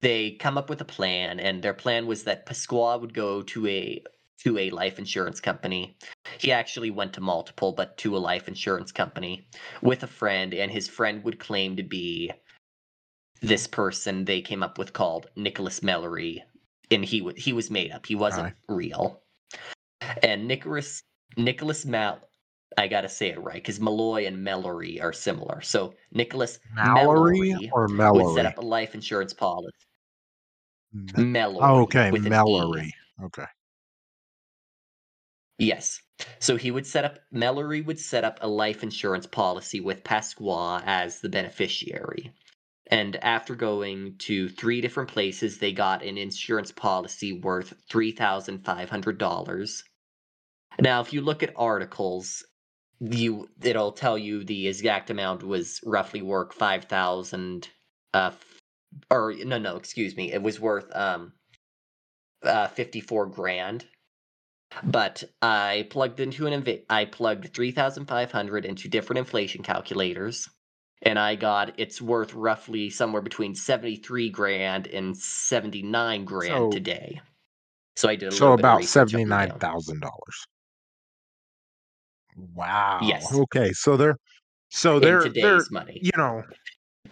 they come up with a plan, and their plan was that Pasqua would go to a to a life insurance company. He actually went to multiple, but to a life insurance company with a friend, and his friend would claim to be this person they came up with called Nicholas Mellery, and he w- he was made up. He wasn't Aye. real. And Nicholas Nicholas Mal I gotta say it right because Malloy and Mellery are similar. So Nicholas Mallory Mellery or would set up a life insurance policy. Me- Mellery. Oh, okay, with an E. Mellory. Okay. Yes. So he would set up Mellery would set up a life insurance policy with Pasqua as the beneficiary. And after going to three different places, they got an insurance policy worth three thousand five hundred dollars. Now, if you look at articles, you it'll tell you the exact amount was roughly worth five thousand. Uh, f- or no, no, excuse me, it was worth um, uh, fifty four grand. But I plugged into an inv- I plugged 3500 into different inflation calculators and I got it's worth roughly somewhere between 73 grand and 79 grand So- today. So I did a So bit about research up seventy and nine down. thousand dollars. Wow. Yes. Okay. So they're so they're they're money. you know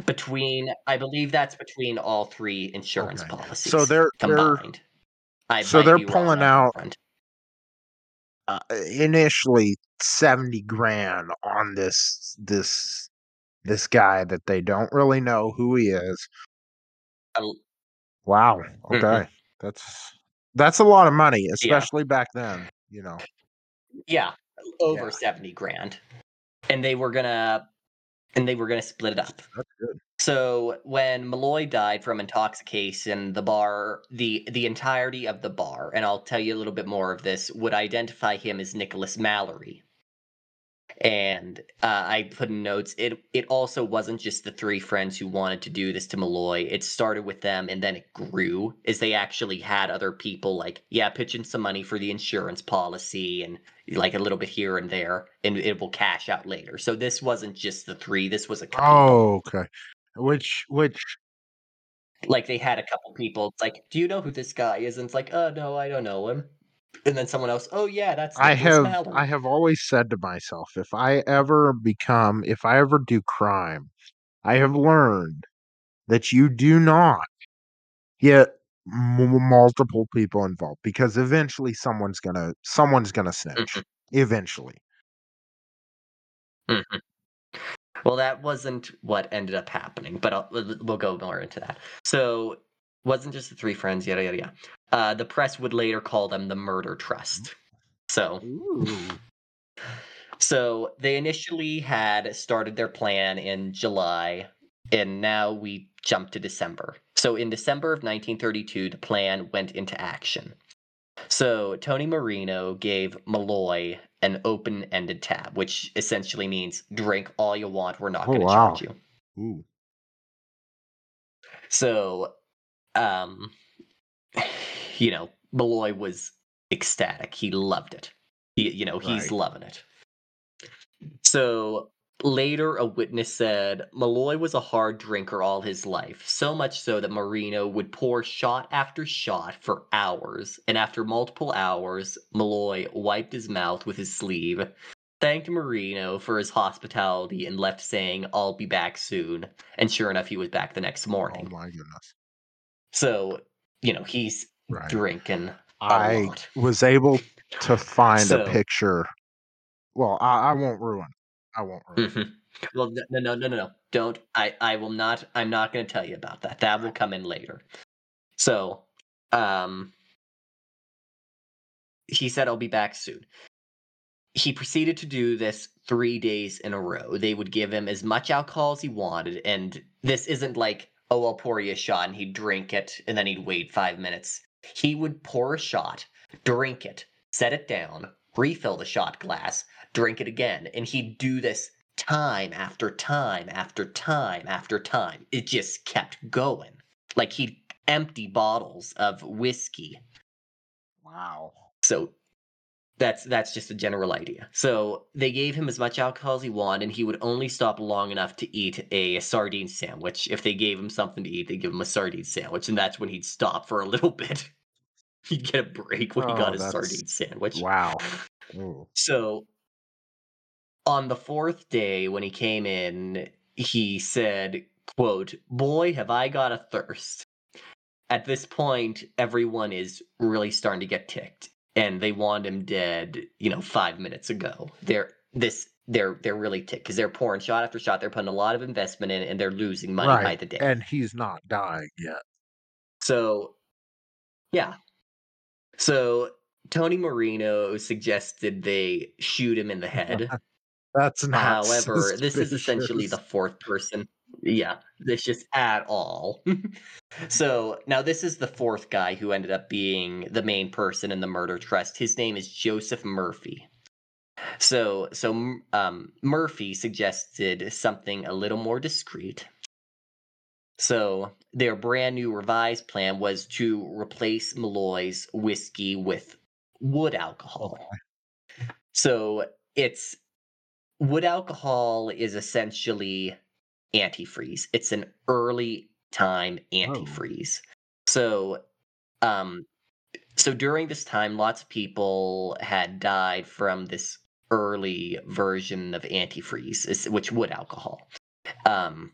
Between I believe that's between all three insurance Okay. policies. so they're they're combined. I so they're pulling out- uh, initially 70 grand on this this this guy that they don't really know who he is A- wow Mhm. okay that's that's a lot of money especially back then you know Yeah, over Yeah. 70 grand. And they were gonna and they were gonna split it up. that's good So when Malloy died from intoxication, the bar, the the entirety of the bar, and I'll tell you a little bit more of this, would identify him as Nicholas Mallory. And uh, I put in notes. It it also wasn't just the three friends who wanted to do this to Malloy. It started with them, and then it grew as they actually had other people like, yeah, pitching some money for the insurance policy, and like a little bit here and there, and it will cash out later. So this wasn't just the three. This was a couple. oh okay which which like they had a couple people. It's like, do you know who this guy is? And it's like, oh no, I don't know him. And then someone else, oh yeah, that's i have i have always said to myself if i ever become if i ever do crime i have learned that you do not get m- multiple people involved because eventually someone's gonna someone's gonna snitch Mhm. eventually Mhm. Well, that wasn't what ended up happening, but I'll, we'll go more into that. So, wasn't just the three friends, yada yada yada. Uh, the press would later call them the Murder Trust. So, Ooh. So they initially had started their plan in July, and now we jump to December. So in December of 1932, the plan went into action. So Tony Marino gave Malloy an open-ended tab, which essentially means drink all you want. We're not Oh, going to wow. charge you. Ooh. So, um, you know, Malloy was ecstatic. He loved it. He, you know, he's Right. loving it. So later, a witness said Malloy was a hard drinker all his life, so much so that Marino would pour shot after shot for hours. And after multiple hours, Malloy wiped his mouth with his sleeve, thanked Marino for his hospitality, and left saying, I'll be back soon. And sure enough, he was back the next Oh morning. my goodness. So, you know, he's Right. drinking I lot. was able to find So- a picture. Well, I, I won't ruin. I won't ruin. Mhm. Well, no, no, no, no, no. Don't. I, I will not. I'm not going to tell you about that. That will come in later. So, um, he said, "I'll be back soon." He proceeded to do this three days in a row. They would give him as much alcohol as he wanted, and this isn't like, "Oh, I'll pour you a shot," and he'd drink it, and then he'd wait five minutes. He would pour a shot, drink it, set it down, refill the shot glass, drink it again, and he'd do this time after time after time after time. It just kept going. Like he'd empty bottles of whiskey. Wow. So that's that's just a general idea. So they gave him as much alcohol as he wanted, and he would only stop long enough to eat a sardine sandwich. If they gave him something to eat, they give him a sardine sandwich, and that's when he'd stop for a little bit. He'd get a break when he Oh, got his sardine sandwich. Wow. Ooh. So on the fourth day when he came in, he said, quote, Boy, have I got a thirst. At this point, everyone is really starting to get ticked. And they want him dead, you know, five minutes ago. They're this they're they're really ticked because they're pouring shot after shot. They're putting a lot of investment in and they're losing money by the day. And he's not dying yet. So, yeah. So Tony Marino suggested they shoot him in the head. That's not. However, this is essentially the fourth person. Yeah, this just at all. so now this is the fourth guy who ended up being the main person in the murder trust. His name is Joseph Murphy. So so um, Murphy suggested something a little more discreet. So their brand new revised plan was to replace Malloy's whiskey with wood alcohol. So it's wood alcohol is essentially antifreeze. It's an early time antifreeze. So um so during this time lots of people had died from this early version of antifreeze, which wood alcohol. Um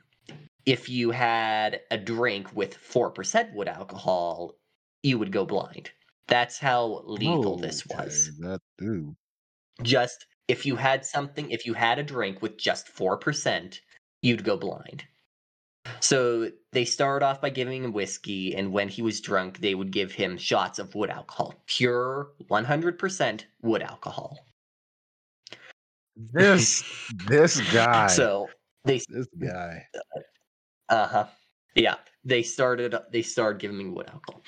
if you had a drink with 4% wood alcohol, you would go blind. That's how lethal this was That ooh. just if you had something if you had a drink with just 4% you'd go blind so they started off by giving him whiskey and when he was drunk they would give him shots of wood alcohol pure 100% wood alcohol This this guy. so they this guy. Uh-huh. Yeah. They started they started giving him wood alcohol.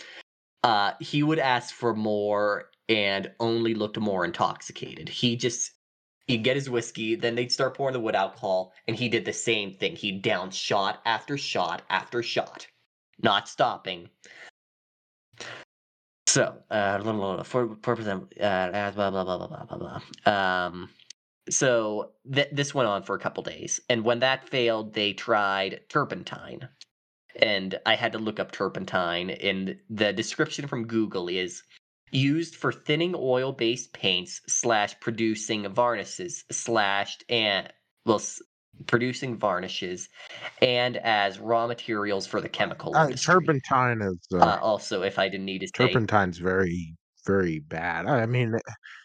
Uh he would ask for more and only looked more intoxicated. He just he'd get his whiskey, then they'd start pouring the wood alcohol, and he did the same thing. He'd down shot after shot after shot, not stopping. So, uh, four four percent, uh, blah blah blah blah blah blah blah. Um, so th- this went on for a couple days, and when that failed, they tried turpentine. And I had to look up turpentine, and the description from Google is used for thinning oil-based paints slash producing varnishes slashed and well s- producing varnishes and as raw materials for the chemical Uh, industry. turpentine is uh, Uh, also, if I didn't need to say, turpentine's very very bad. I mean,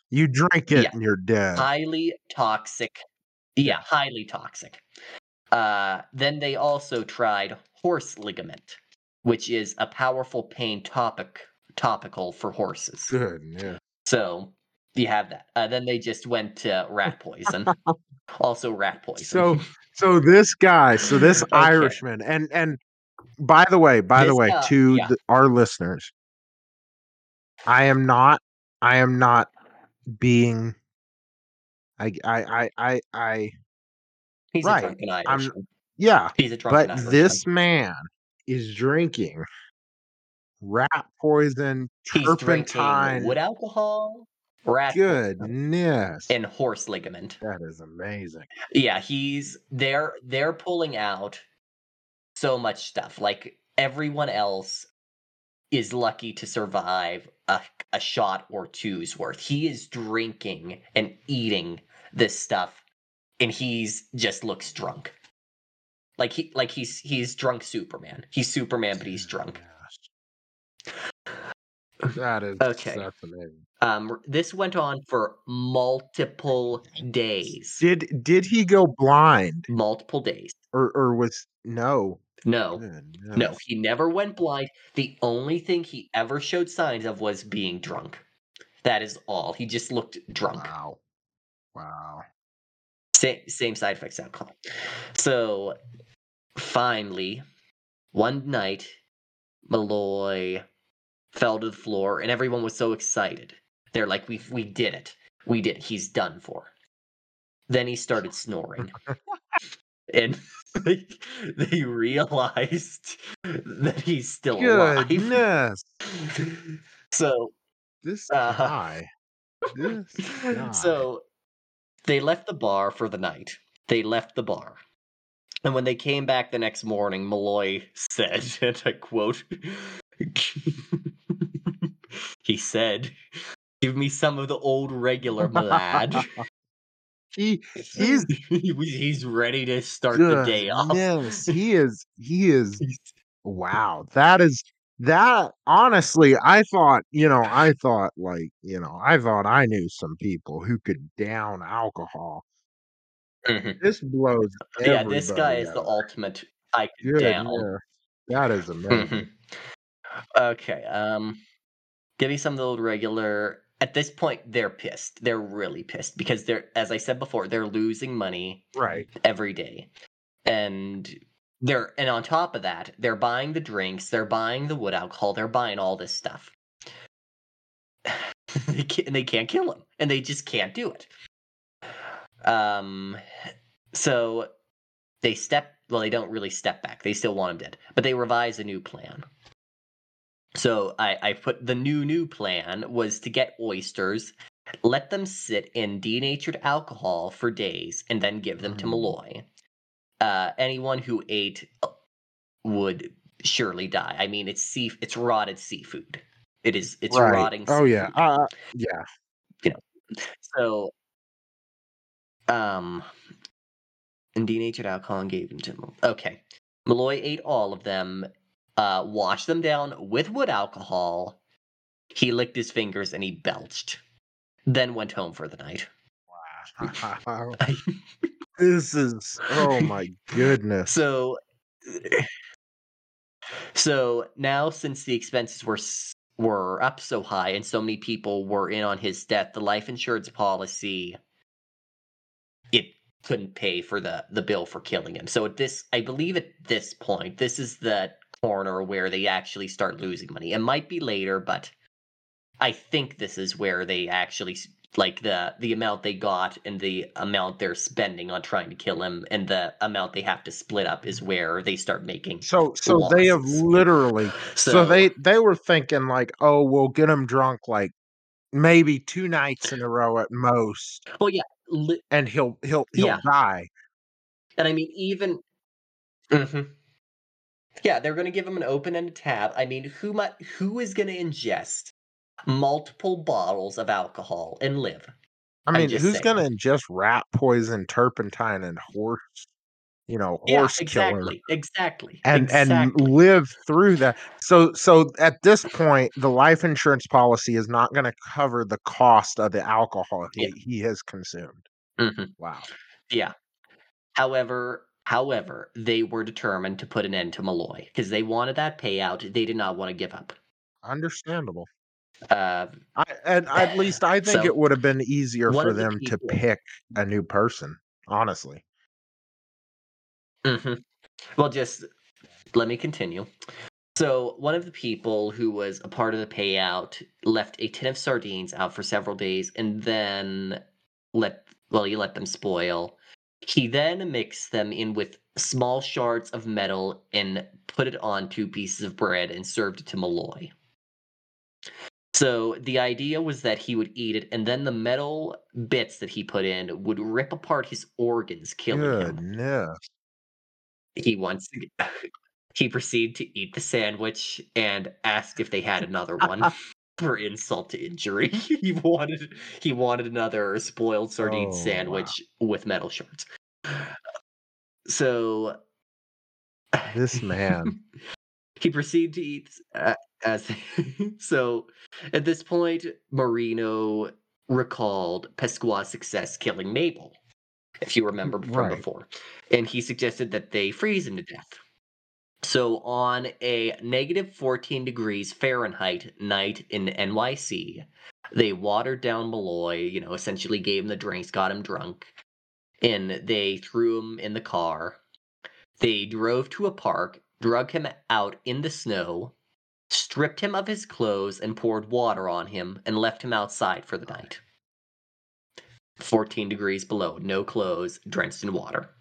you drink it Yeah. and you're dead. highly toxic. Yeah, highly toxic. Uh, then they also tried horse liniment, which is a powerful pain topic topical for horses. Good. Yeah. So you have that. Uh, then they just went to rat poison. also rat poison. So so this guy, so this Okay. Irishman, and and by the way, by the way, guy- to yeah. the, our listeners, I am not, I am not being, I I I I, I he's right, a drunken I'm- Irishman. yeah, He's a drunken but Irishman. this man is drinking rat poison, he's turpentine. wood alcohol, rat Goodness, and horse liniment. that is amazing. Yeah, he's they're they're pulling out so much stuff. Like everyone else is lucky to survive a, a shot or two's worth. He is drinking and eating this stuff and he's just looks drunk. Like he like he's he's drunk Superman. He's Superman but he's drunk. That is Okay. That's amazing. Um this went on for multiple days. Did did he go blind Multiple days. or or was no? No. Goodness. No, he never went blind. The only thing he ever showed signs of was being drunk. That is all. He just looked drunk. Wow. Wow. Same, same side effects alcohol. So finally, one night, Malloy fell to the floor, and everyone was so excited. They're like, "We we did it. We did. It. He's done for." Then he started snoring, and they, they realized that he's still alive. Goodness. so This Uh, guy. This guy. so they left the bar for the night. They left the bar. And when they came back the next morning, Malloy said, and I quote, he He said, "Give me some of the old regular, my lad." He he's he's ready to start the day off. goodness, he is he is wow. That is that honestly, I thought, you know, I thought like, you know, I thought I knew some people who could down alcohol. Mhm. This blows Yeah, this guy is the ultimate I could down. That is amazing. Okay, um, give me some of the old regular. At this point, they're pissed. They're really pissed because they're, as I said before, they're losing money Right. every day, and they're and on top of that, they're buying the drinks, they're buying the wood alcohol, they're buying all this stuff. they can't, and they can't kill him, and they just can't do it. Um, so they step. Well, they don't really step back. They still want him dead, but they revise a new plan. So I, I put the new new plan was to get oysters, let them sit in denatured alcohol for days, and then give them to Mm. Malloy. Uh, anyone who ate uh, would surely die. I mean, it's sea, it's rotted seafood. It is, it's right. rotting. Oh yeah. seafood. Uh, yeah. So, um, and denatured alcohol and gave them to him. Okay, Malloy ate all of them, uh, washed them down with wood alcohol. He licked his fingers and he belched. Then went home for the night. Wow. this is oh my goodness. So, so now since the expenses were were up so high and so many people were in on his death, the life insurance policy it couldn't pay for the the bill for killing him. So at this, I believe at this point, this is the corner where they actually start losing money. It might be later, but I think this is where they actually like the the amount they got and the amount they're spending on trying to kill him and the amount they have to split up is where they start making So so they have literally so, so they they were thinking like, oh, we'll get him drunk like maybe two nights in a row at most, well yeah li- and he'll he'll he'll Yeah. die. and i mean even Mhm. Yeah they're going to give him an open-ended tab i mean who might who is going to ingest multiple bottles of alcohol and live I mean, who's gonna ingest rat poison, turpentine, and horse, you know, yeah horse killer exactly exactly and exactly. and live through that? So so at this point, the life insurance policy is not gonna cover the cost of the alcohol he, Yeah. he has consumed. Mhm. Wow. yeah however however they were determined to put an end to malloy because they wanted that payout they did not want to give up Understandable. uh, I and at least I think So, it would have been easier for of the them to pick a new person, honestly. Mhm. Well, just let me continue. So, one of the people who was a part of the payout left a tin of sardines out for several days and then let, well, he let them spoil. He then mixed them in with small shards of metal and put it on two pieces of bread and served it to Malloy. So, the idea was that he would eat it and then the metal bits that he put in would rip apart his organs, killing him Goodness. he wants to he proceeded to eat the sandwich and asked if they had another one for insult to injury he wanted he wanted another spoiled sardine Oh, wow. sandwich with metal shards so This man. he proceeded to eat uh, as so at this point marino recalled pasqua's success killing mabel if you remember from Right. before and he suggested that they freeze him to death so on a negative 14 degrees fahrenheit night in nyc they watered down malloy you know essentially gave him the drinks got him drunk and they threw him in the car they drove to a park, drug him out in the snow, stripped him of his clothes, and poured water on him, and left him outside for the night. 14 degrees below, no clothes, drenched in water.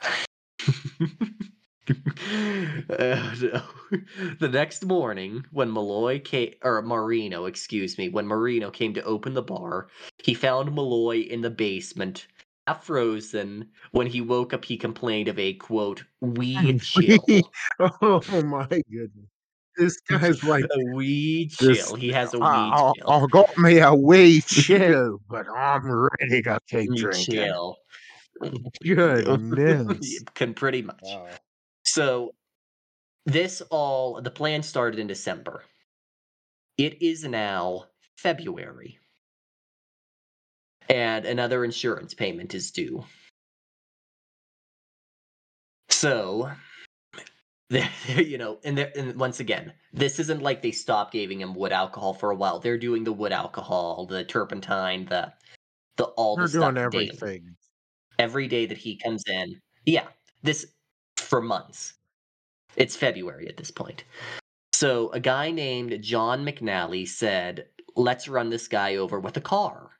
The next morning, when Malloy came, or Marino, excuse me, when Marino came to open the bar, he found Malloy in the basement, half frozen. When he woke up, he complained of a quote weed chill. oh my goodness. this guy's like a wee this. chill. He has a weed I'll, chill. I'll got me a weed chill, but I'm ready to keep Wee drinking. chill. Goodness. Can pretty much. Wow. So this all the plan started in December. It is now February. And another insurance payment is due. So they're, they're, you know, and and once again, this isn't like they stopped giving him wood alcohol for a while. They're doing the wood alcohol, the turpentine, the the all They're the stuff doing daily everything. every day that he comes in. Yeah, this for months. It's February at this point. So a guy named John McNally said, "Let's run this guy over with a car."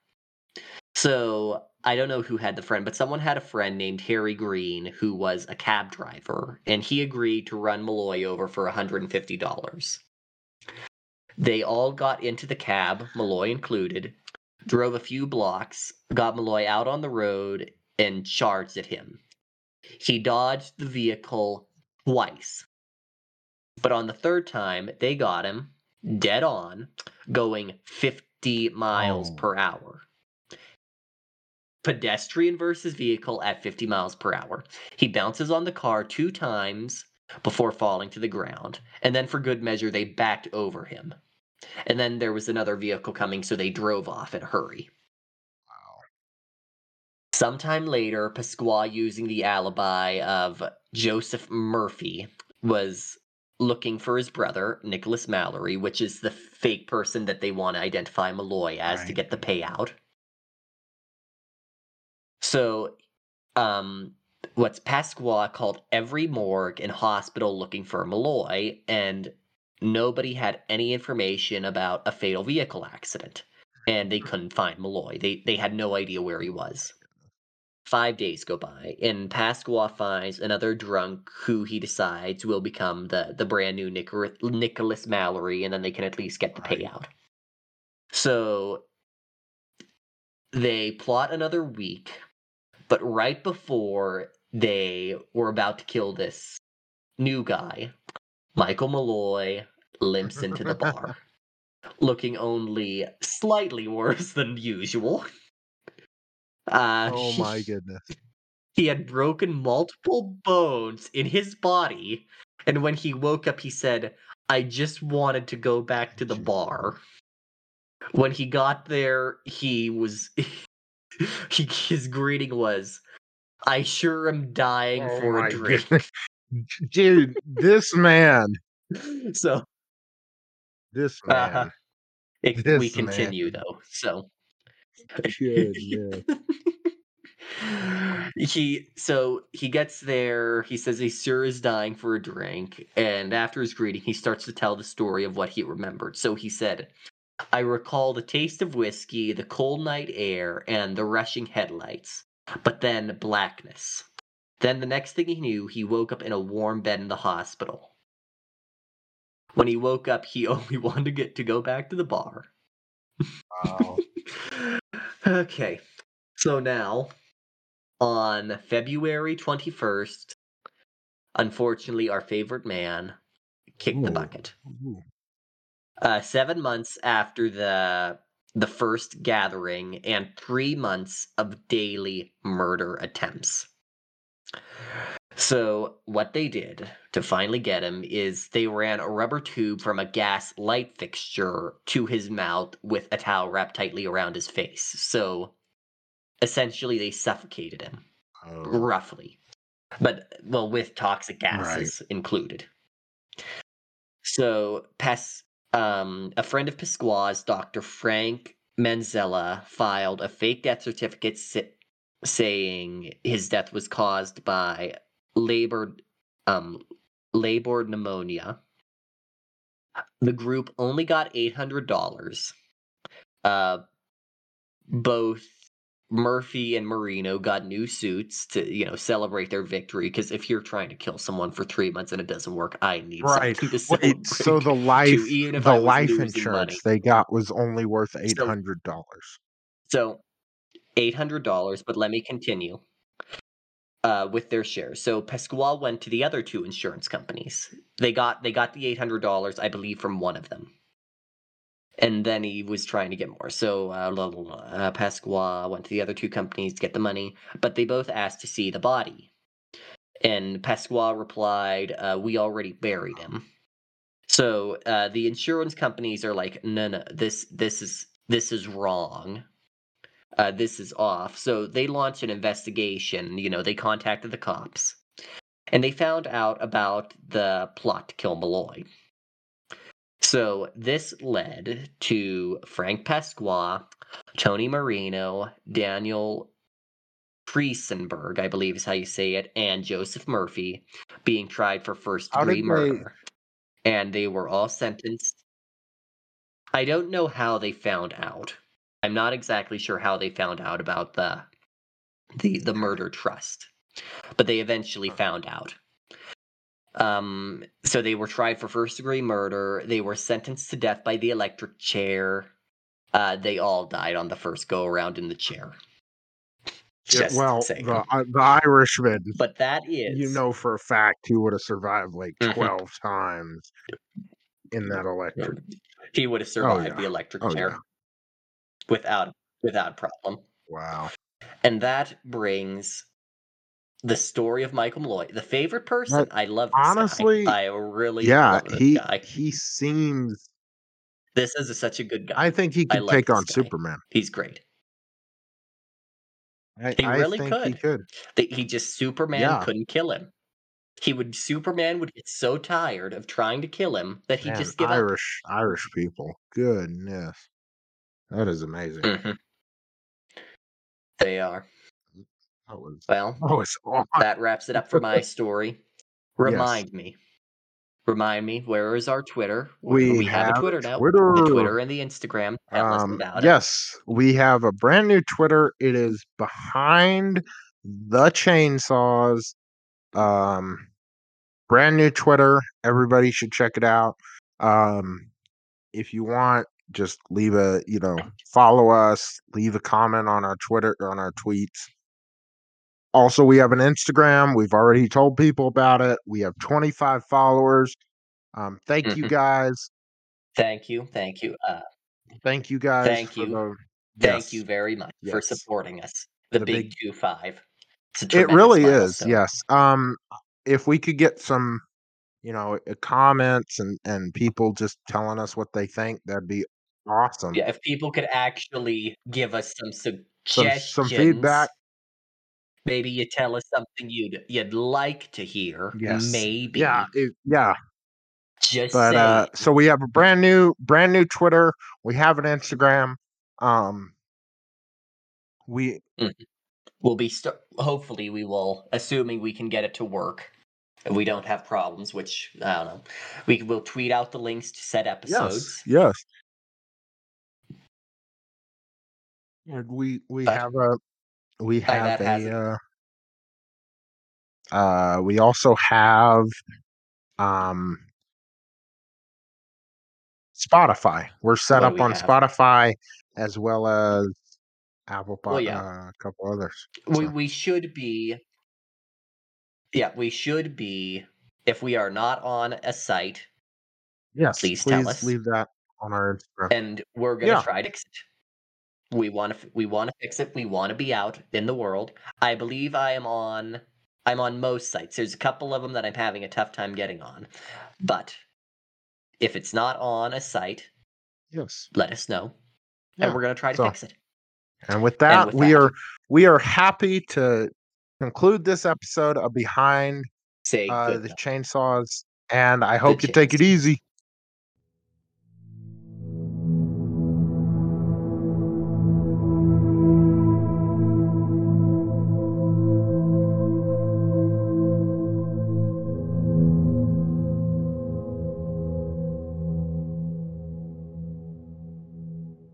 So I don't know who had the friend, but someone had a friend named Harry Green who was a cab driver, and he agreed to run Malloy over for $150. They all got into the cab, Malloy included, drove a few blocks, got Malloy out on the road, and charged at him. He dodged the vehicle twice. But on the third time, they got him dead on, going 50 miles Oh. per hour. Pedestrian versus vehicle at 50 miles per hour. He bounces on the car two times before falling to the ground. And then, for good measure, they backed over him. And then there was another vehicle coming, so they drove off in a hurry. Sometime later, Pasqua, using the alibi of Joseph Murphy, was looking for his brother, Nicholas Mallory, which is the fake person that they want to identify Malloy as to get the payout. So, um, what's Pasqua called every morgue and hospital looking for Malloy, and nobody had any information about a fatal vehicle accident, and they couldn't find Malloy. They they had no idea where he was. Five days go by, and Pasqua finds another drunk who he decides will become the the brand new Nichor- Nicholas Mallory, and then they can at least get the Right. payout. So they plot another week, but right before they were about to kill this new guy, Michael Malloy limps into the bar, looking only slightly worse than usual. Uh, Oh my goodness. he had broken multiple bones in his body, and when he woke up, he said, I just wanted to go back to the bar. When he got there, he was. he, his greeting was, I sure am dying Oh for a drink. goodness. Dude, this man, so this man. Uh-huh. it, we This man. continue, though. So. He so he gets there he says he sure is dying for a drink and after his greeting he starts to tell the story of what he remembered. So he said i recall the taste of whiskey the cold night air and the rushing headlights but then blackness. Then the next thing he knew he woke up in a warm bed in the hospital. When he woke up he only wanted to get to go back to the bar. Wow. okay. So now, on February 21st, unfortunately, our favorite man kicked the bucket. Uh, seven months after the the first gathering and three months of daily murder attempts. So, what they did to finally get him is they ran a rubber tube from a gas light fixture to his mouth with a towel wrapped tightly around his face. So, essentially, they suffocated him, Oh, roughly. But, well, with toxic Right. gases included. So, Pas- um, a friend of Pasqua's, Dr. Frank Manzella, filed a fake death certificate sa- saying his death was caused by lobar, um, lobar pneumonia. The group only got eight hundred dollars. Uh, both Murphy and Marino got new suits to you know celebrate their victory. Because if you're trying to kill someone for three months and it doesn't work, I need Right. to. Wait, so the life even if the life insurance money. they got was only worth eight hundred dollars. So, eight hundred dollars. But let me continue. Uh, with their shares. So Pasquale went to the other two insurance companies. They got they got the eight hundred dollars, I believe, from one of them, and then he was trying to get more. So uh. Uh, Pasquale went to the other two companies to get the money, but they both asked to see the body. And Pasquale replied, uh, "We already buried him." So uh, the insurance companies are like, "No, no, this this is this is wrong." Uh, this is off. So they launched an investigation. You know, they contacted the cops, and they found out about the plot to kill Malloy. So this led to Frank Pasqua, Tony Marino, Daniel Friesenberg, I believe is how you say it, and Joseph Murphy being tried for first degree murder. And they were all sentenced. I don't know how they found out. I'm not exactly sure how they found out about the the the murder trust, but they eventually found out. Um, so they were tried for first degree murder. They were sentenced to death by the electric chair. Uh, they all died on the first go around in the chair. Yeah, well, the, uh, the Irishman, but that is you know for a fact he would have survived like mm-hmm. 12 mm-hmm. times in that electric. He would have oh, survived oh, yeah. the electric oh, chair. Yeah without without problem. Wow. And that brings the story of Michael Malloy. The favorite person, I love. honestly, guy. I really yeah. he guy. he seems. This is a, such a good guy. I think he could take on guy. Superman. He's great. I, he really could. He could. he just Superman yeah. couldn't kill him. He would Superman would get so tired of trying to kill him that he just give Irish up. Irish people. Goodness. That is amazing. Mhm. They are. That was Well, that was that wraps it up for my story. Remind me. Remind me, where is our Twitter? We we have a have Twitter now. The Twitter. Twitter and the Instagram. Um, about it. yes, we have a brand new Twitter. It is behind the chainsaws. Um, brand new Twitter. Everybody should check it out. Um, if you want just leave a you know follow us leave a comment on our twitter on our tweets. Also we have an instagram. We've already told people about it. We have 25 followers. Um thank mm-hmm. you guys. Thank you thank you uh thank you guys thank you. the, thank yes. you very much yes. for supporting us the, the big, big two five. It really is yes. Um if we could get some you know uh, comments and and people just telling us what they think that'd be Awesome. Yeah, if people could actually give us some suggestions, some, some feedback. Maybe you tell us something you'd you'd like to hear. Yes. Maybe. Yeah. It, yeah. Just but uh, so we have a brand new brand new Twitter. We have an Instagram. Um, we mm-hmm. will be st- hopefully we will assuming we can get it to work we don't have problems which i don't know we will tweet out the links to said episodes yes yes And we we But have a we have a uh, uh we also have um Spotify. We're set up on have? Spotify as well as Apple Well, yeah. uh, a couple others. We we should be yeah, we should be if we are not on a site, yes, please tell us. leave that on our Instagram. and we're gonna Yeah. try to fix it. We want to we want to fix it. We want to be out in the world. I believe I am on I'm on most sites. There's a couple of them that I'm having a tough time getting on. But if it's not on a site, yes, let us know. Yeah. And we're going to try to so, fix it. And with that, and with we that, are we are happy to conclude this episode of Behind uh, the Chainsaws and I hope you take it easy.